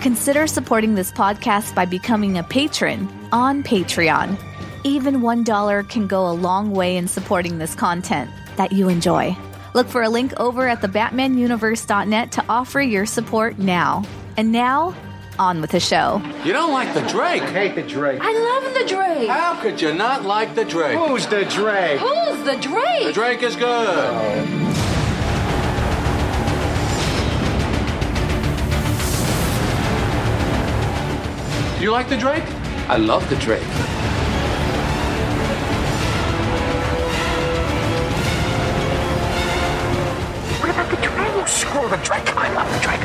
Consider supporting this podcast by becoming a patron on Patreon. Even $1 can go a long way in supporting this content that you enjoy. Look for a link over at thebatmanuniverse.net to offer your support now. And now, on with the show. You don't like the Drake? I hate the Drake. I love the Drake. How could you not like the Drake? Who's the Drake? Who's the Drake? The Drake is good. Do you like the Drake? I love the Drake. What about the Drake? Oh, Screw the Drake. I love the Drake.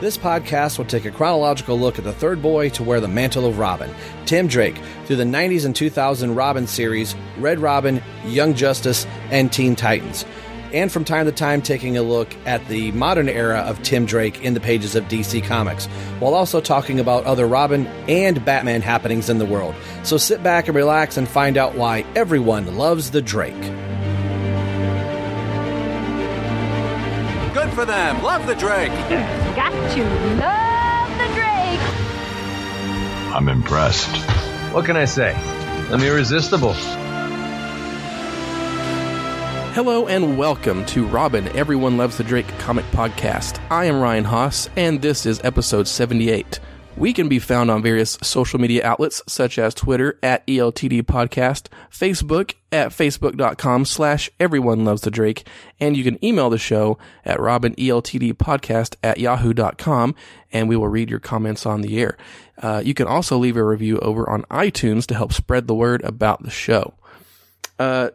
This podcast will take a chronological look at the third boy to wear the mantle of Robin, Tim Drake, through the 90s and 2000 Robin series, Red Robin, Young Justice, and Teen Titans. And from time to time, taking a look at the modern era of Tim Drake in the pages of DC Comics, while also talking about other Robin and Batman happenings in the world. So sit back and relax and find out why everyone loves the Drake. Good for them. Love the Drake. Got to love the Drake. I'm impressed. What can I say? I'm irresistible. Hello and welcome to Robin Everyone Loves the Drake comic podcast. I am Ryan Haas, and this is episode 78. We can be found on various social media outlets such as Twitter at ELTD Podcast, Facebook at facebook.com slash everyone loves the Drake, and you can email the show at robineltdpodcast at yahoo.com, and we will read your comments on the air. Uh, you can also leave a review over on iTunes to help spread the word about the show. Uh,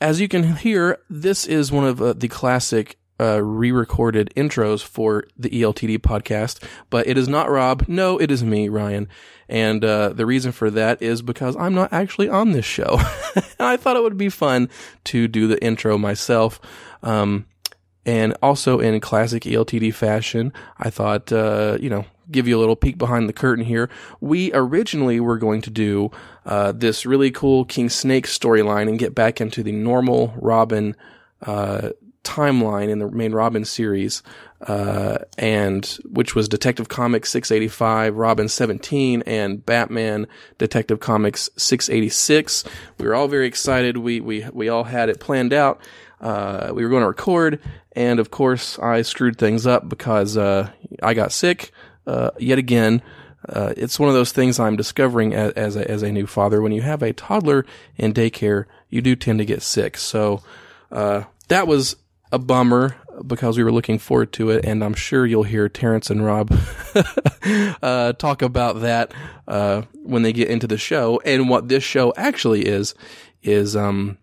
as you can hear, this is one of uh, the classic uh, re-recorded intros for the ELTD podcast, but it is not Rob. No, it is me, Ryan. And uh, the reason for that is because I'm not actually on this show. and I thought it would be fun to do the intro myself. Um, and also in classic ELTD fashion, I thought, uh, you know, give you a little peek behind the curtain here. We originally were going to do uh, this really cool King Snake storyline and get back into the normal Robin uh, timeline in the main Robin series, uh, and which was Detective Comics 685, Robin 17, and Batman Detective Comics 686. We were all very excited. We we we all had it planned out. Uh, we were going to record, and of course, I screwed things up because uh, I got sick uh, yet again. Uh, it's one of those things I'm discovering as, as, a, as a new father. When you have a toddler in daycare, you do tend to get sick. So uh, that was a bummer because we were looking forward to it, and I'm sure you'll hear Terrence and Rob uh, talk about that uh, when they get into the show. And what this show actually is is um,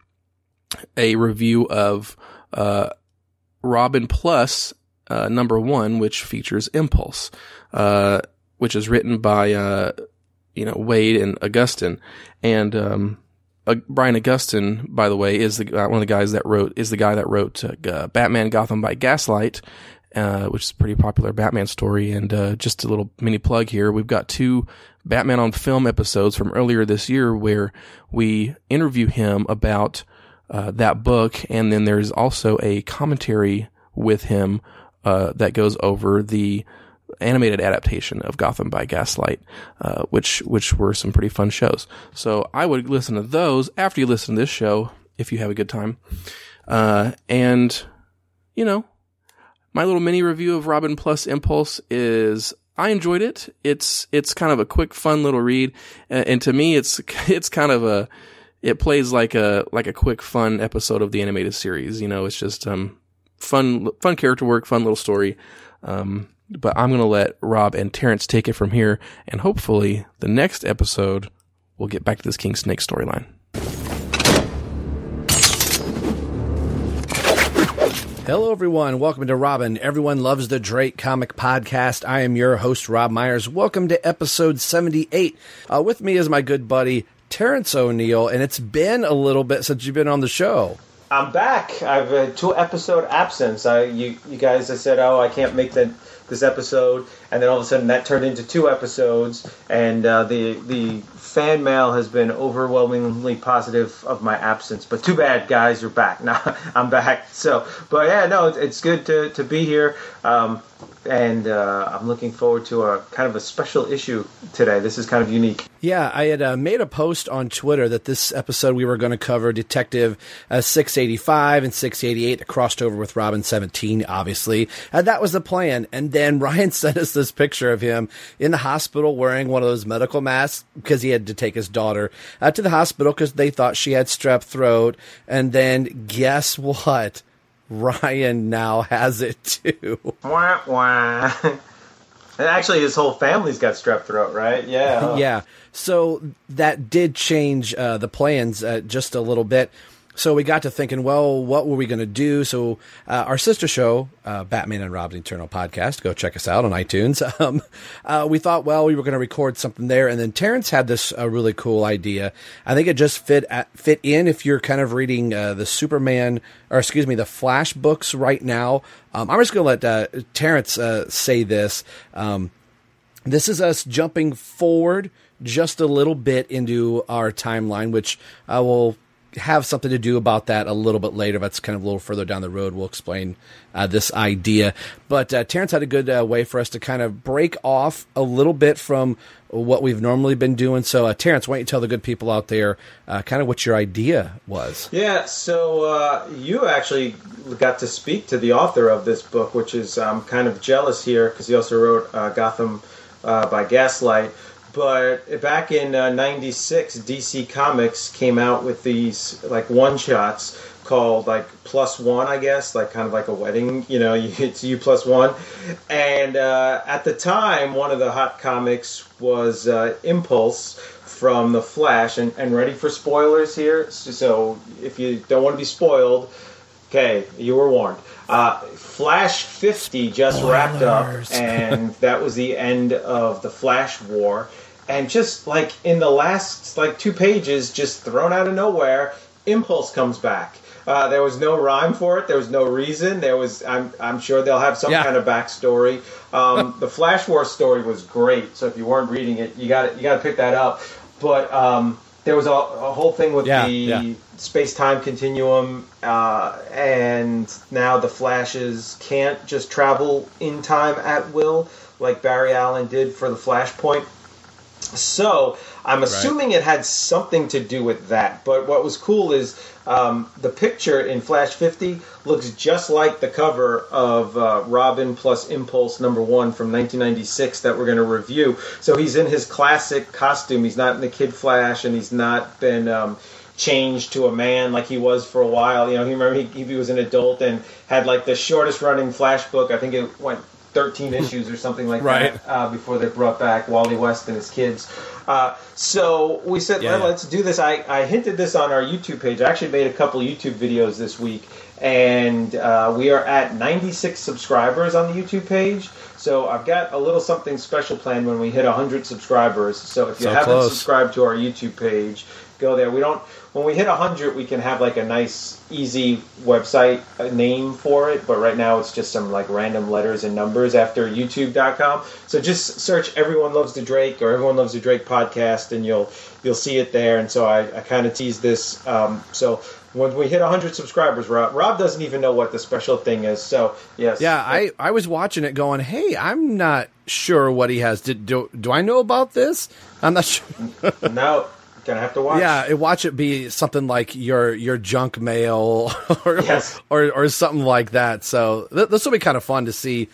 a review of uh, Robin Plus uh, number one, which features Impulse, uh, which is written by uh, you know Waid and Augustyn, and um, uh, Brian Augustyn, by the way, is the uh, one of the guys that wrote is the guy that wrote Batman Gotham by Gaslight. Which is a pretty popular Batman story. And just a little mini plug here. We've got two Batman on film episodes from earlier this year where we interview him about uh, that book. And then there's also a commentary with him uh, that goes over the animated adaptation of Gotham by Gaslight, uh, which which were some pretty fun shows. So I would listen to those after you listen to this show if you have a good time. Uh, and you know, my little mini review of Robin Plus Impulse is I enjoyed it. It's it's kind of a quick, fun little read, and, and to me, it's it's kind of a it plays like a like a quick, fun episode of the animated series. You know, it's just um fun fun character work, fun little story. Um, but I'm gonna let Rob and Terrence take it from here, and hopefully the next episode we'll get back to this King Snake storyline. Hello, everyone. Welcome to Robin. Everyone loves the Drake comic podcast. I am your host, Rob Myers. Welcome to episode 78. Uh, with me is my good buddy, Terrence O'Neill, and it's been a little bit since you've been on the show. I'm back. I've a two episode absence. I you you guys I said, oh, I can't make the this episode, and then all of a sudden that turned into two episodes, and uh, the the fan mail has been overwhelmingly positive of my absence. But too bad, guys, you're back. Now I'm back. So, but yeah, no, it's, it's good to to be here. Um, and uh, I'm looking forward to a kind of a special issue today. This is kind of unique. Yeah, I had uh, made a post on Twitter that this episode we were going to cover Detective uh, 685 and 688 that crossed over with Robin 17, obviously. And that was the plan. And then Ryan sent us this picture of him in the hospital wearing one of those medical masks because he had to take his daughter out to the hospital because they thought she had strep throat. And then guess what? Ryan now has it too. Wah, wah. And actually, his whole family's got strep throat, right? Yeah. yeah. So that did change uh, the plans uh, just a little bit. So we got to thinking, well, what were we going to do? So uh, our sister show, uh, Batman and Robin Eternal podcast, go check us out on iTunes. Um, uh, we thought, well, we were going to record something there, and then Terrence had this uh, really cool idea. I think it just fit at, fit in if you're kind of reading uh, the Superman, or excuse me, the Flash books right now. Um, I'm just going to let uh, Terrence say this. Um, this is us jumping forward just a little bit into our timeline, which I will have something to do about that a little bit later. That's kind of a little further down the road. We'll explain uh, this idea. But uh, Terrence had a good uh, way for us to kind of break off a little bit from what we've normally been doing. So, uh, Terrence, why don't you tell the good people out there uh, kind of what your idea was? Yeah, so uh, you actually got to speak to the author of this book, which is I'm kind of jealous here because he also wrote Gotham by Gaslight but back in '96, uh, DC Comics came out with these like one shots called like plus one, I guess, like kind of like a wedding. You know, it's you plus one. And uh, at the time, one of the hot comics was uh, Impulse from the Flash. And, and ready for spoilers here? So if you don't want to be spoiled, okay, you were warned. Uh, Flash 50 just Spoilers. wrapped up, and that was the end of the Flash War and just like in the last like two pages, just thrown out of nowhere, Impulse comes back. Uh, there was no rhyme for it. There was no reason. There was. I'm. I'm sure they'll have some yeah. kind of backstory. Um, the Flash War story was great. So if you weren't reading it, you got You got to pick that up. But um, there was a, a, whole thing with yeah, the yeah. space time continuum, uh, and now the Flashes can't just travel in time at will like Barry Allen did for the Flashpoint so I'm assuming right. it had something to do with that. But what was cool is um, the picture in Flash 50 looks just like the cover of uh, Robin plus Impulse number one from 1996 that we're going to review. So he's in his classic costume. He's not in the Kid Flash, and he's not been. Um, changed to a man like he was for a while. You know, he remember he, he was an adult and had like the shortest running Flash book. I think it went 13 issues or something like right. that uh, before they brought back Wally West and his kids. Uh, so we said, yeah. well, let's do this. I, I hinted this on our YouTube page. I actually made a couple YouTube videos this week, and uh, we are at 96 subscribers on the YouTube page. So I've got a little something special planned when we hit 100 subscribers. So if you so haven't close. subscribed to our YouTube page, go there. We don't when we hit 100 we can have like a nice easy website name for it but right now it's just some like random letters and numbers after youtube.com so just search everyone loves the drake or everyone loves the drake podcast and you'll you'll see it there. And so i, I kind of tease this um, so when we hit 100 subscribers rob rob doesn't even know what the special thing is so yes. Yeah i i was watching it going hey i'm not sure what he has. Do, do i know about this? I'm not sure. No Gonna have to watch. Yeah, watch it be something like your your junk mail or yes. or, or something like that. So th- this will be kind of fun to see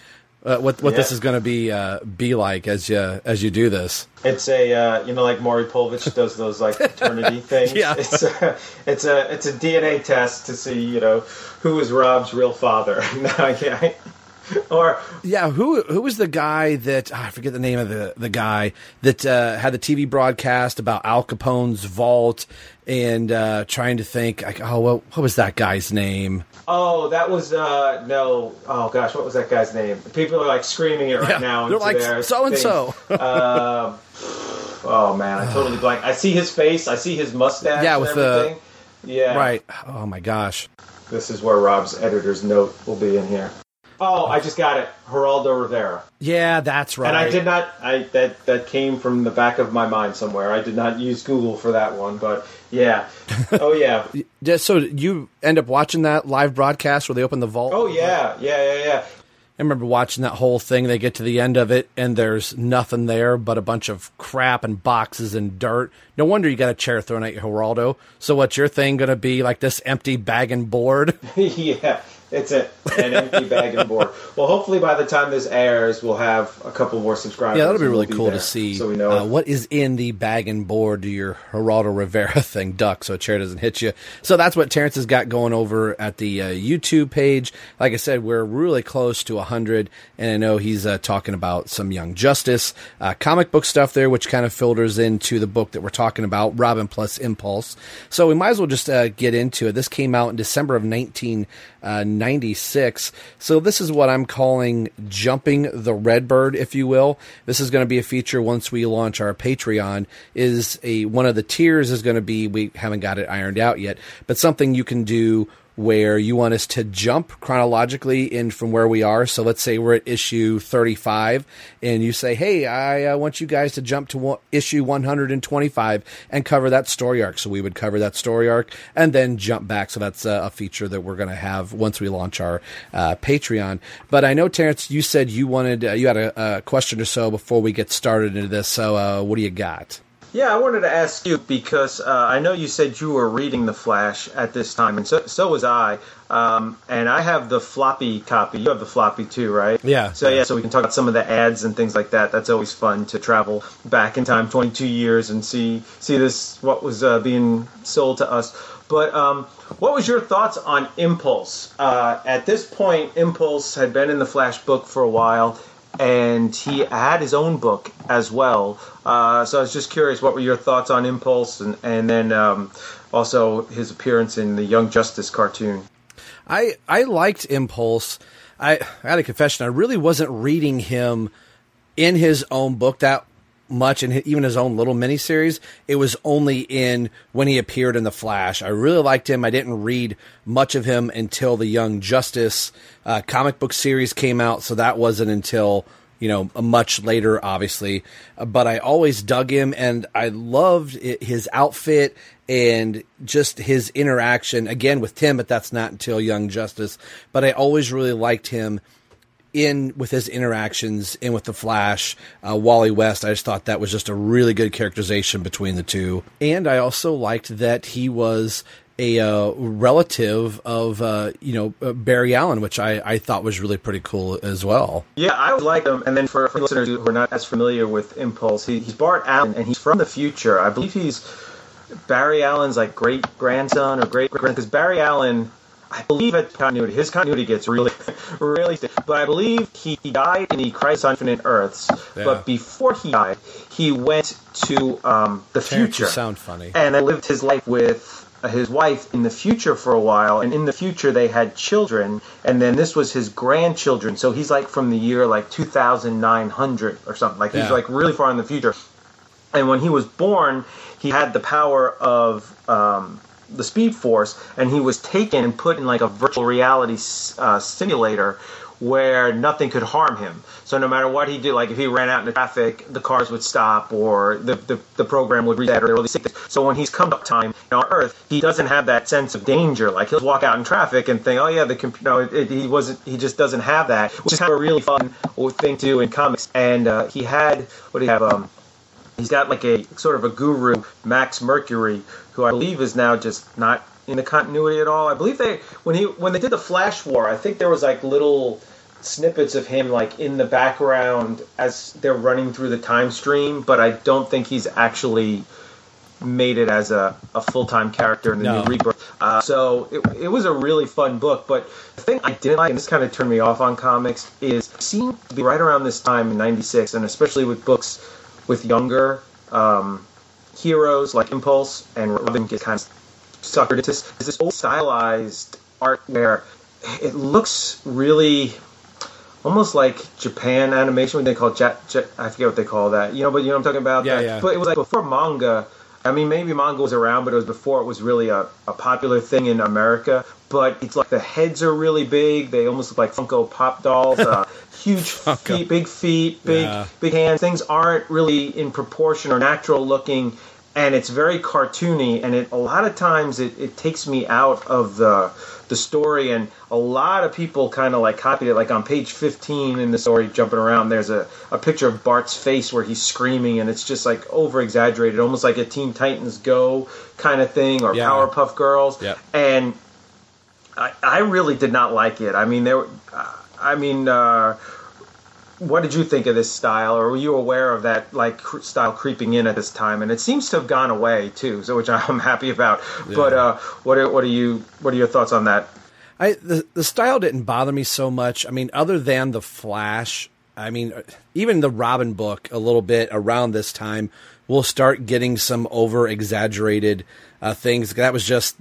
uh, what what yeah. this is going to be uh, be like as you as you do this. It's a uh, you know like Maury Povich does those like paternity things. Yeah, it's a, it's a it's a DNA test to see you know who is Rob's real father. no, yeah. or Yeah, who who was the guy that ah, I forget the name of the the guy that uh, had the TV broadcast about Al Capone's vault and uh, trying to think like oh well, what was that guy's name? oh, that was uh no. Oh gosh, what was that guy's name? People are like screaming it right Yeah, now. they're like, "So-and-so." Um, oh man, I totally blank. I see his face. I see his mustache. Yeah, and with the- yeah, Right. Oh my gosh. This is where Rob's editor's note will be in here. Oh, I just got it. Geraldo Rivera. Yeah, that's right. And I did not. I that that came from the back of my mind somewhere. I did not use Google for that one, but yeah. Oh yeah. Yeah, so you end up watching that live broadcast where they open the vault? Oh yeah. Yeah yeah yeah. I remember watching that whole thing. They get to the end of it, and there's nothing there but a bunch of crap and boxes and dirt. No wonder you got a chair thrown at you, Geraldo. So, what's your thing going to be? Like this empty bag and board? yeah. It's a, an empty bag and board. Well, hopefully by the time this airs, we'll have a couple more subscribers. Yeah, that'll be really we'll cool there, to see. So we know uh, what is in the bag and board to your Geraldo Rivera thing, duck, so a chair doesn't hit you. So that's what Terrence has got going over at the uh, YouTube page. Like I said, we're really close to 100, and I know he's uh, talking about some Young Justice uh, comic book stuff there, which kind of filters into the book that we're talking about, Robin plus Impulse. So we might as well just uh, get into it. This came out in December of Uh, 1996. So this is what I'm calling jumping the Redbird, if you will. This is going to be a feature once we launch our Patreon. Is a one of the tiers is going to be we haven't got it ironed out yet, but something you can do where you want us to jump chronologically in from where we are. So let's say we're at issue 35 and you say, Hey, I uh, want you guys to jump to one, issue 125 and cover that story arc. So we would cover that story arc and then jump back. So that's uh, a feature that we're going to have once we launch our uh, Patreon. But I know, Terrence, you said you wanted, uh, you had a, a question or so before we get started into this. So uh, what do you got? Yeah, I wanted to ask you because uh, I know you said you were reading The Flash at this time, and so so was I. Um, and I have the floppy copy. You have the floppy too, right? Yeah. So yeah, so we can talk about some of the ads and things like that. That's always fun to travel back in time, 22 years, and see see this what was uh, being sold to us. But um, what was your thoughts on Impulse? Uh, at this point, Impulse had been in the Flash book for a while, and he had his own book as well. Uh, so I was just curious, what were your thoughts on Impulse, and and then um, also his appearance in the Young Justice cartoon? I I liked Impulse. I, I had a confession. I really wasn't reading him in his own book that much, and even his own little miniseries. It was only in when he appeared in the Flash. I really liked him. I didn't read much of him until the Young Justice uh, comic book series came out, so that wasn't until you know, much later, obviously. But I always dug him, and I loved it, his outfit and just his interaction again with Tim. But that's not until Young Justice. But I always really liked him in with his interactions in with the Flash, uh, Wally West. I just thought that was just a really good characterization between the two, and I also liked that he was a uh, relative of uh, you know uh, Barry Allen, which I, I thought was really pretty cool as well. Yeah, I would like him. And then for, for listeners who are not as familiar with Impulse, he, he's Bart Allen, and he's from the future. I believe he's Barry Allen's like great grandson or great grand because Barry Allen. I believe at continuity, his continuity gets really, really stiff. But I believe he died in the Crisis on Infinite Earths. Yeah. But before he died, he went to um, the future. sound funny. and then lived his life with uh, his wife in the future for a while and in the future they had children and then this was his grandchildren so he's like from the year like 2900 or something like he's like really far in the future and when he was born he had the power of um, the speed force and he was taken and put in like a virtual reality uh, simulator where nothing could harm him. So no matter what he did like if he ran out into traffic the cars would stop or the, the, the program would reset or all these things so when he's come up time on earth he doesn't have that sense of danger. Like he'll walk out in traffic and think oh yeah the computer no, it, it, he wasn't he just doesn't have that which is kind of a really fun thing to do in comics. And uh, he had what do you have um he's got like a sort of a guru, Max Mercury, who I believe is now just not in the continuity at all. I believe they when he when they did the Flash War, I think there was like little snippets of him like in the background as they're running through the time stream, but I don't think he's actually made it as a, a full time character in the No. new rebirth. Uh, so it, it was a really fun book. But the thing I didn't like, and this kind of turned me off on comics, is it seemed to be right around this time in '96, and especially with books with younger um, heroes like Impulse and Robin get kind of suckered into this, this old stylized art where it looks really almost like Japan animation. What they call jet, ja- I forget what they call that. You know, but you know what I'm talking about. Yeah, That- yeah. But it was like before manga. I mean, maybe manga was around, but it was before it was really a, a popular thing in America. But it's like the heads are really big. They almost look like Funko Pop dolls. Uh, huge feet, big feet, big Yeah. big hands. Things aren't really in proportion or natural looking, and it's very cartoony. And it a lot of times it, it takes me out of the the story. And a lot of people kind of like copied it. Like on page 15 in the story, jumping around, there's a, a picture of Bart's face where he's screaming, and it's just like over exaggerated, almost like a Teen Titans Go kind of thing, or Yeah. Powerpuff Girls. Yep. And I, I really did not like it. I mean, there. were- I mean, uh, what did you think of this style, or were you aware of that like cr- style creeping in at this time? And it seems to have gone away too, so which I'm happy about. But uh, what are, what are you what are your thoughts on that? I the the style didn't bother me so much. I mean, other than the Flash, I mean, even the Robin book a little bit around this time, we'll start getting some over exaggerated uh, things. That was just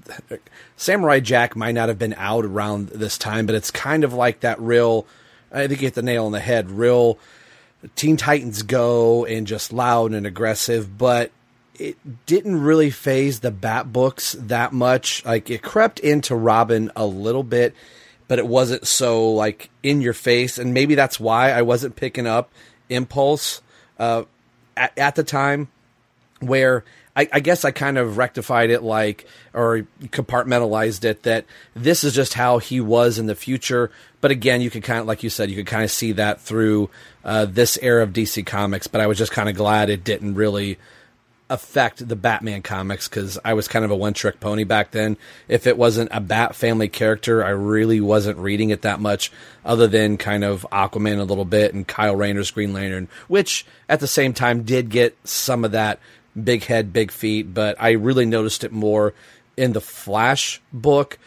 Samurai Jack might not have been out around this time, but it's kind of like that real. I think you hit the nail on the head. Real Teen Titans Go and just loud and aggressive, but it didn't really faze the Bat books that much. Like it crept into Robin a little bit, but it wasn't so like in your face. And maybe that's why I wasn't picking up Impulse uh, at, at the time. Where I, I guess I kind of rectified it, like or compartmentalized it that this is just how he was in the future. But again, you could kind of, like you said, you could kind of see that through uh, this era of DC Comics. But I was just kind of glad it didn't really affect the Batman comics because I was kind of a one trick pony back then. If it wasn't a Bat family character, I really wasn't reading it that much, other than kind of Aquaman a little bit and Kyle Rayner's Green Lantern, which at the same time did get some of that big head, big feet, but I really noticed it more in the Flash book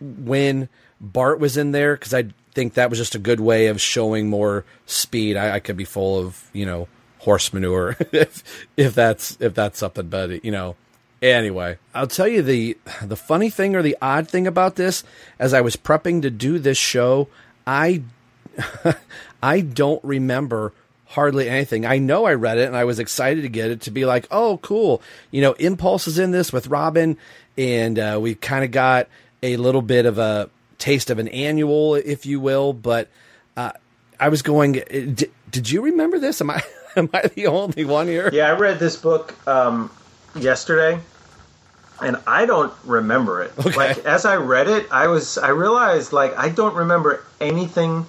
when Bart was in there because I think that was just a good way of showing more speed. I, I could be full of you know horse manure if if that's if that's something, but you know. Anyway, I'll tell you the the funny thing or the odd thing about this as I was prepping to do this show, I I don't remember hardly anything. I know I read it and I was excited to get it to be like, oh, cool. You know, Impulse is in this with Robin, and uh, we kind of got a little bit of a taste of an annual, if you will. But uh, I was going, did, did you remember this? Am I am I the only one here? Yeah, I read this book um, yesterday, and I don't remember it. Okay. Like as I read it, I was I realized like I don't remember anything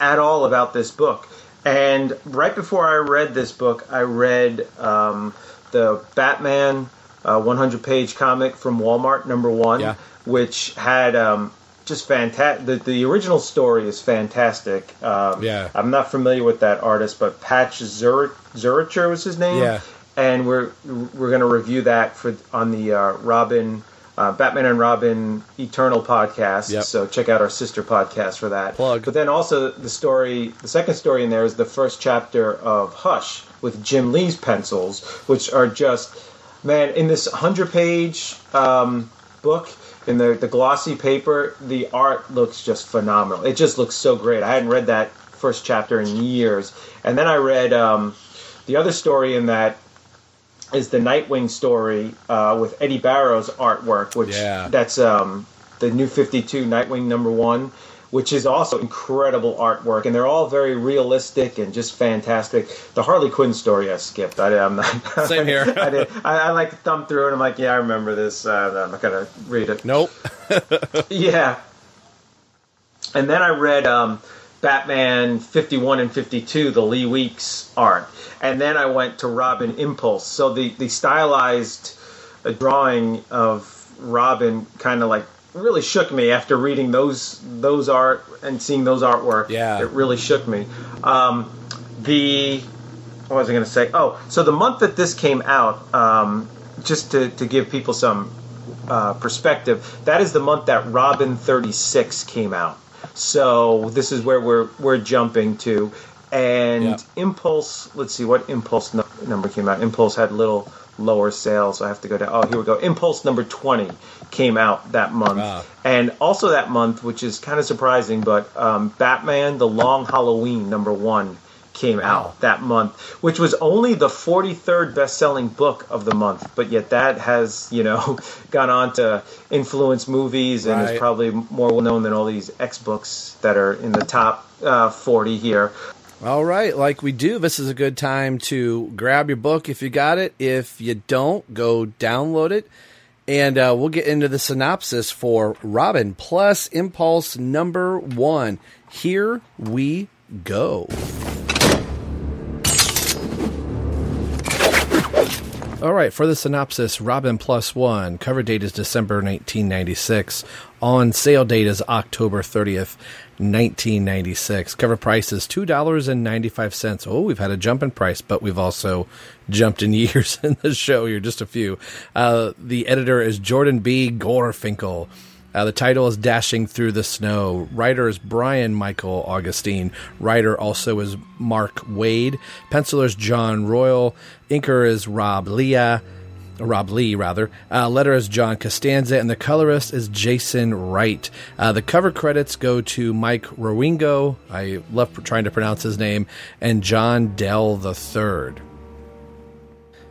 at all about this book. And right before I read this book, I read um, the Batman uh, 100 page comic from Walmart, number one, Yeah. which had um, just fantastic. The, the original story is fantastic. Um, Yeah. I'm not familiar with that artist, but Patch Zur- Zircher was his name. Yeah. And we're we're going to review that for on the uh, Robin. Uh, Batman and Robin Eternal podcast. Yep. So check out our sister podcast for that. Plug. But then also the story, the second story in there is the first chapter of Hush with Jim Lee's pencils, which are just man in this hundred page um, book in the the glossy paper. The art looks just phenomenal. It just looks so great. I hadn't read that first chapter in years, and then I read um, the other story in that is the Nightwing story uh, with Eddy Barrows' artwork, which Yeah. that's um, the New Fifty Two Nightwing number one, which is also incredible artwork, and they're all very realistic and just fantastic. The Harley Quinn story I skipped. I, I'm not. Same here. I, did, I, I like to thumb through it. I'm like, yeah, I remember this. Uh, I'm not gonna read it. Nope. Yeah. And then I read um, Batman 51 and 52, the Lee Weeks art. And then I went to Robin Impulse. So the, the stylized uh, drawing of Robin kind of like really shook me after reading those those art and seeing those artwork. Yeah. It really shook me. Um, the what was I going to say? Oh, so the month that this came out, um, just to, to give people some uh, perspective, that is the month that Robin 36 came out. So this is where we're we're jumping to, and Yeah. Impulse. Let's see what Impulse nu- number came out. Impulse had little lower sales. So I have to go down. Oh, here we go. Impulse number 20 came out that month, Ah. and also that month, which is kind of surprising, but um, Batman: The Long Halloween number one came out that month, which was only the 43rd best-selling book of the month, but yet that has, you know, gone on to influence movies and Right. is probably more well known than all these X books that are in the top uh, 40 here. All right, like we do, this is a good time to grab your book if you got it. If you don't, go download it. And uh, we'll get into the synopsis for Robin plus Impulse number one. Here we go. All right, for the synopsis, Robin Plus One. Cover date is December 1996. On sale date is October 30th, 1996. Cover price is $2.95. Oh, we've had a jump in price, but we've also jumped in years in the show here, just a few. Uh, the editor is Jordan B. Gorfinkel. Uh, the title is Dashing Through the Snow. Writer is Brian Michael Augustyn. Writer also is Mark Waid. Penciler is John Royal. Inker is Rob Leah. Rob Lee, rather. Uh, letter is John Costanza, and the colorist is Jason Wright. Uh, the cover credits go to Mike Rowingo. I love trying to pronounce his name, and John Dell III.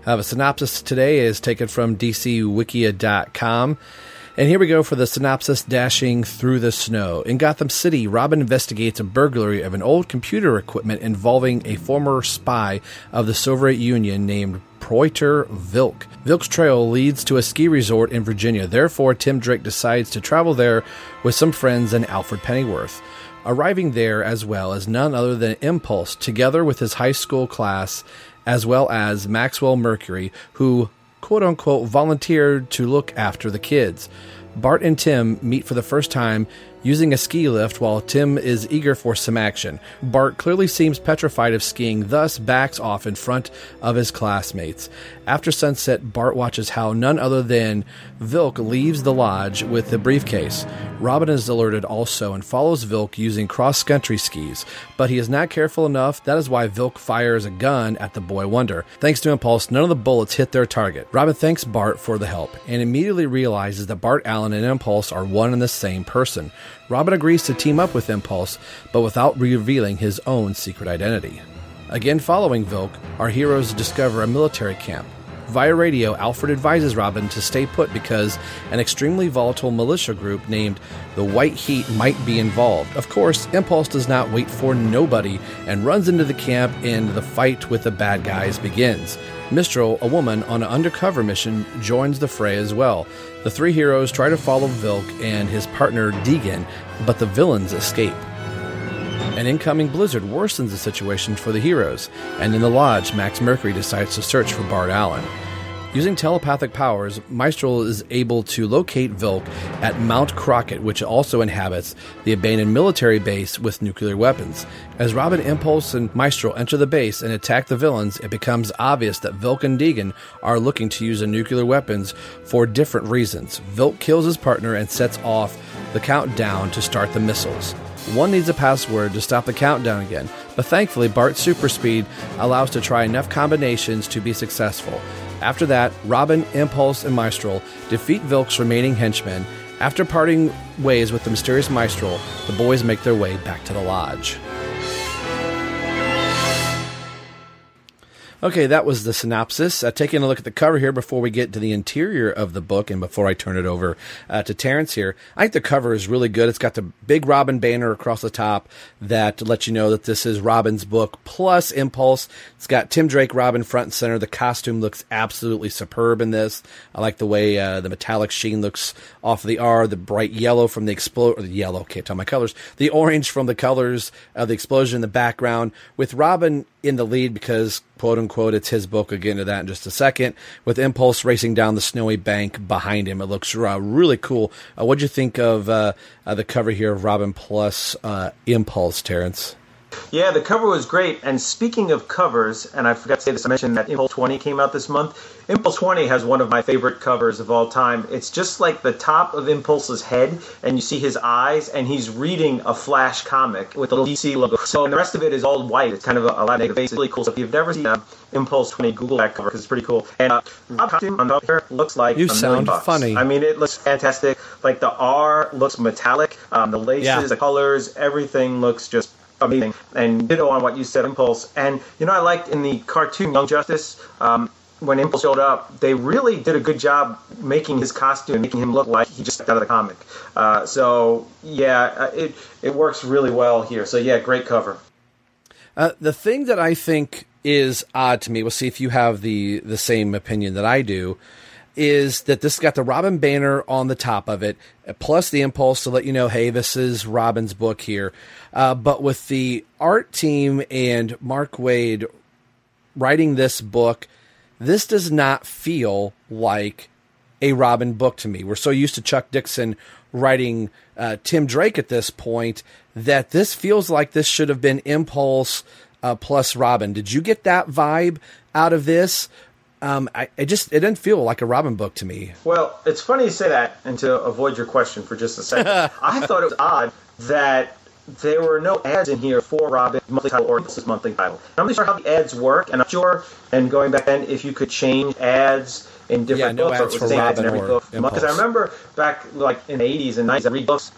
Uh, the synopsis today is taken from DCWikia.com. And here we go for the synopsis dashing through the snow. In Gotham City, Robin investigates a burglary of an old computer equipment involving a former spy of the Soviet Union named Preuter Vilk. Vilk's trail leads to a ski resort in Virginia. Therefore, Tim Drake decides to travel there with some friends and Alfred Pennyworth. Arriving there as well as none other than Impulse, together with his high school class, as well as Maxwell Mercury, who quote unquote volunteered to look after the kids. Bart and Tim meet for the first time using a ski lift while Tim is eager for some action. Bart clearly seems petrified of skiing, thus backs off in front of his classmates. After sunset, Bart watches how none other than Vilk leaves the lodge with the briefcase. Robin is alerted also and follows Vilk using cross country skis, but he is not careful enough. That is why Vilk fires a gun at the boy wonder. Thanks to Impulse, none of the bullets hit their target. Robin thanks Bart for the help and immediately realizes that Bart Allen and Impulse are one and the same person. Robin agrees to team up with Impulse, but without revealing his own secret identity. Again, following Vilk, our heroes discover a military camp. Via radio, Alfred advises Robin to stay put because an extremely volatile militia group named the White Heat might be involved. Of course, Impulse does not wait for nobody and runs into the camp, and the fight with the bad guys begins. Mistral, a woman on an undercover mission, joins the fray as well. The three heroes try to follow Vilk and his partner Deegan, but the villains escape. An incoming blizzard worsens the situation for the heroes, and in the lodge, Max Mercury decides to search for Bart Allen. Using telepathic powers, Maestro is able to locate Vilk at Mount Crockett, which also inhabits the abandoned military base with nuclear weapons. As Robin, Impulse, and Maestro enter the base and attack the villains, it becomes obvious that Vilk and Deegan are looking to use the nuclear weapons for different reasons. Vilk kills his partner and sets off the countdown to start the missiles. One needs a password to stop the countdown again, but thankfully Bart's super speed allows to try enough combinations to be successful. After that, Robin, Impulse, and Maestro defeat Vilk's remaining henchmen. After parting ways with the mysterious Maestro, the boys make their way back to the lodge. Okay, that was the synopsis. Uh, taking a look at the cover here before we get to the interior of the book and before I turn it over uh, to Terrence here. I think the cover is really good. It's got the big Robin banner across the top that lets you know that this is Robin's book plus Impulse. It's got Tim Drake Robin front and center. The costume looks absolutely superb in this. I like the way uh, the metallic sheen looks off the R, the bright yellow from the explode, or the yellow, can't tell my colors, the orange from the colors of the explosion in the background with Robin in the lead because quote unquote it's his book. I'll get into that in just a second. With Impulse racing down the snowy bank behind him, it looks uh, really cool. Uh, what'd you think of uh, uh, the cover here of Robin plus uh, Impulse, Terrence? Yeah, the cover was great. And speaking of covers, and I forgot to say this, I mentioned that Impulse 20 came out this month. Impulse 20 has one of my favorite covers of all time. It's just like the top of Impulse's head, and you see his eyes, and he's reading a Flash comic with the little DC logo. So, and the rest of it is all white. It's kind of a, a lot of face. It's really cool. So, if you've never seen uh, Impulse 20, Google that cover because it's pretty cool. And uh, Rob costume on top here looks like You a sound bucks. funny. I mean, it looks fantastic. Like the R looks metallic. Um, the laces, Yeah. the colors, everything looks just amazing. And ditto on what you said, Impulse. And you know, I liked in the cartoon Young Justice. Um, when Impulse showed up, they really did a good job making his costume, making him look like he just stepped out of the comic. Uh, so yeah, uh, it it works really well here. So yeah, great cover. Uh, the thing that I think is odd to me, we'll see if you have the the same opinion that I do, is that this got the Robin banner on the top of it, plus the impulse to let you know, hey, this is Robin's book here. Uh, but with the art team and Mark Waid writing this book, this does not feel like a Robin book to me. We're so used to Chuck Dixon writing uh, Tim Drake at this point that this feels like this should have been Impulse uh, plus Robin. Did you get that vibe out of this? Um, I, it just it didn't feel like a Robin book to me. Well, it's funny you say that, and to avoid your question for just a second, I thought it was odd that there were no ads in here for Robin monthly title or this is monthly title. I'm not sure how the ads work, and I'm sure, and going back then, if you could change ads in different Yeah, no books, or ads it for was the same ads in Robin every or book. Because I remember back like in the 80s and 90s, I'd read books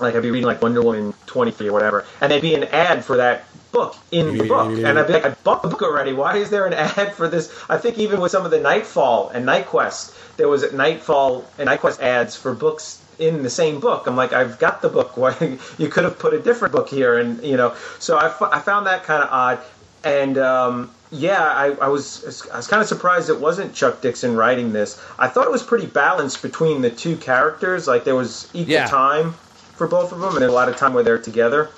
like I'd be reading like Wonder Woman 23 or whatever, and there'd be an ad for that book in the book, and I'd be like, I bought the book already. Why is there an ad for this? I think even with some of the Knightfall and KnightQuest, there was Knightfall and KnightQuest ads for books in the same book. I'm like, I've got the book. Why you could have put a different book here? And you know, so I, f- I found that kind of odd, and. Um, yeah, I, I was I was kind of surprised it wasn't Chuck Dixon writing this. I thought it was pretty balanced between the two characters. Like there was equal Yeah. time for both of them, and a lot of time where they're together.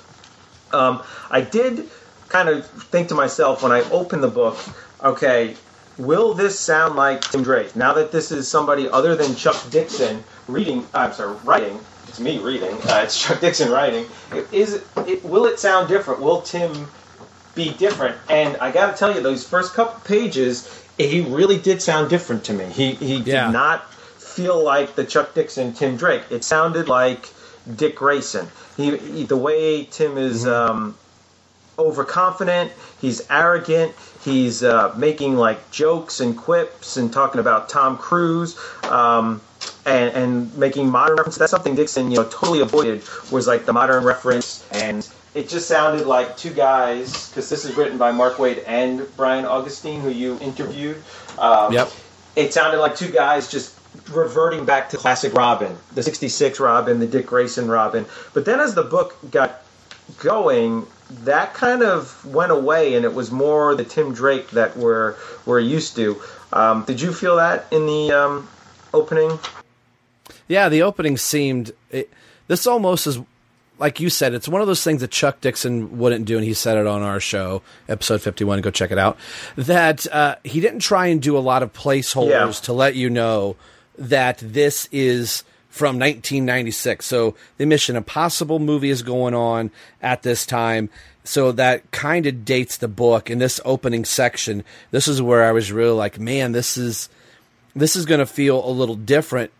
Um, I did kind of think to myself when I opened the book, okay, will this sound like Tim Drake? Now that this is somebody other than Chuck Dixon reading, I'm sorry, writing. It's me reading. Uh, it's Chuck Dixon writing. Is it, it? Will it sound different? Will Tim be different? And I got to tell you, those first couple pages, he really did sound different to me. He he Yeah. did not feel like the Chuck Dixon Tim Drake. It sounded like Dick Grayson. He, he the way Tim is um, overconfident. He's arrogant. He's uh, making like jokes and quips and talking about Tom Cruise. Um, and, and making modern references. That's something Dixon, you know, totally avoided. Was like the modern reference, and it just sounded like two guys. Because this is written by Mark Waid and Brian Augustyn, who you interviewed. Um, Yep. It sounded like two guys just reverting back to classic Robin, the '66 Robin, the Dick Grayson Robin. But then as the book got going, that kind of went away, and it was more the Tim Drake that we're we're used to. Um, did you feel that in the um, opening? Yeah, the opening seemed. It, this almost is, like you said, it's one of those things that Chuck Dixon wouldn't do, and he said it on our show, episode 51. Go check it out. That uh, he didn't try and do a lot of placeholders Yeah. to let you know that this is from 1996. So the Mission Impossible movie is going on at this time. So that kind of dates the book. In this opening section, this is where I was really like, man, this is this is going to feel a little different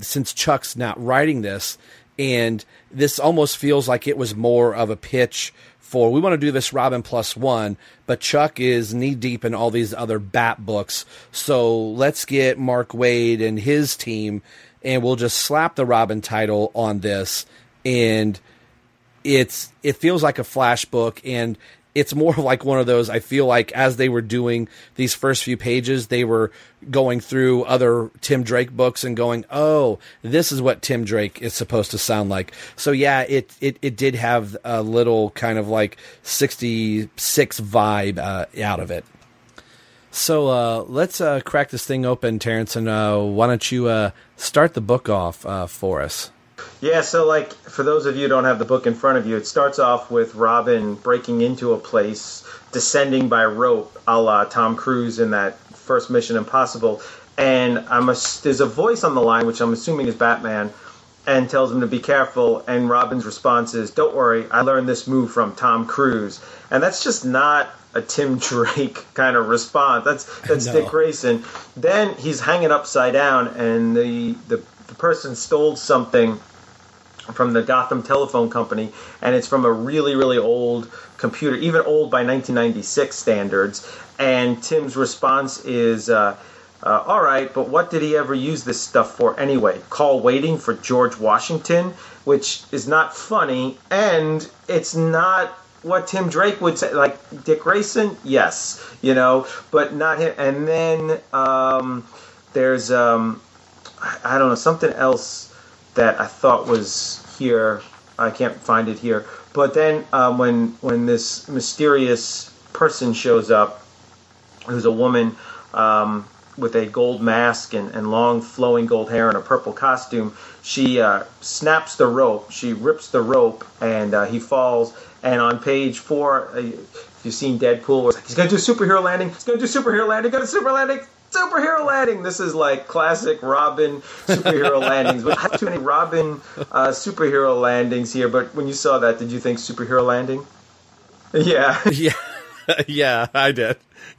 since Chuck's not writing this, and this almost feels like it was more of a pitch for we want to do this Robin plus one, but Chuck is knee deep in all these other Bat books, so let's get Mark Waid and his team, and we'll just slap the Robin title on this, and it's it feels like a flash book and it's more like one of those i feel like as they were doing these first few pages they were going through other tim drake books and going oh this is what tim drake is supposed to sound like. So yeah it it, it did have a little kind of like 66 vibe uh, out of it so uh, let's uh, crack this thing open terrence and uh, why don't you uh, start the book off uh, for us Yeah, so like for those of you who don't have the book in front of you, it starts off with Robin breaking into a place, descending by rope, a la Tom Cruise in that first Mission Impossible. And I'm a, there's a voice on the line, which I'm assuming is Batman, and tells him to be careful. And Robin's response is, "Don't worry, I learned this move from Tom Cruise." And that's just not a Tim Drake kind of response. That's that's No. Dick Grayson. Then he's hanging upside down, and the the, the person stole something from the Gotham Telephone Company, and it's from a really, really old computer, even old by 1996 standards. And Tim's response is, uh, uh, "All right, but what did he ever use this stuff for anyway? Call waiting for George Washington, which is not funny, and it's not." What Tim Drake would say, like Dick Grayson, yes, you know, but not him. And then um, there's, um, I don't know, something else that I thought was here. I can't find it here. But then um, when when this mysterious person shows up, who's a woman um, with a gold mask and, and long flowing gold hair and a purple costume, she uh, snaps the rope. She rips the rope, and uh, he falls. And on page four, uh, if you've seen Deadpool, it's like, he's gonna do a superhero landing. He's gonna do a superhero landing. Gonna super landing. Superhero landing. This is like classic Robin superhero landings. We have too many Robin uh, superhero landings here. But when you saw that, did you think superhero landing? Yeah. yeah, yeah, I did.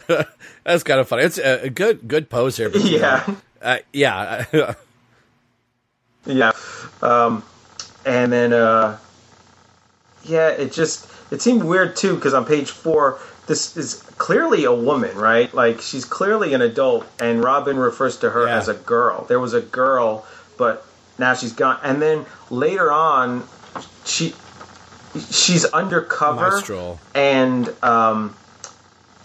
That's kind of funny. It's a, good good pose here. Yeah. uh, yeah. Yeah. Um, and then, uh, yeah, it just it seemed weird too because on page four, this is clearly a woman, right? Like she's clearly an adult, and Robin refers to her Yeah. as a girl. There was a girl, but now she's gone. And then later on, she she's undercover Mystral. and um,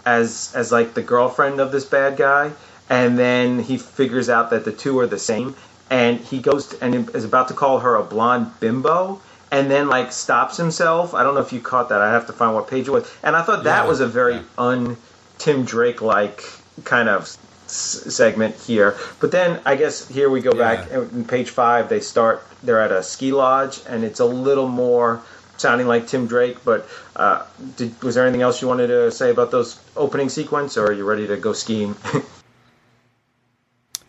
as as like the girlfriend of this bad guy, and then he figures out that the two are the same, and he goes to, and is about to call her a blonde bimbo, and then like stops himself. I don't know if you caught that. I have to find what page it was, and I thought that Yeah, was a very yeah. un Tim Drake like kind of s- segment here. But then I guess here we go back in page five. They start. They're at a ski lodge, and it's a little more sounding like Tim Drake. But uh, did, was there anything else you wanted to say about those opening sequence, or are you ready to go skiing?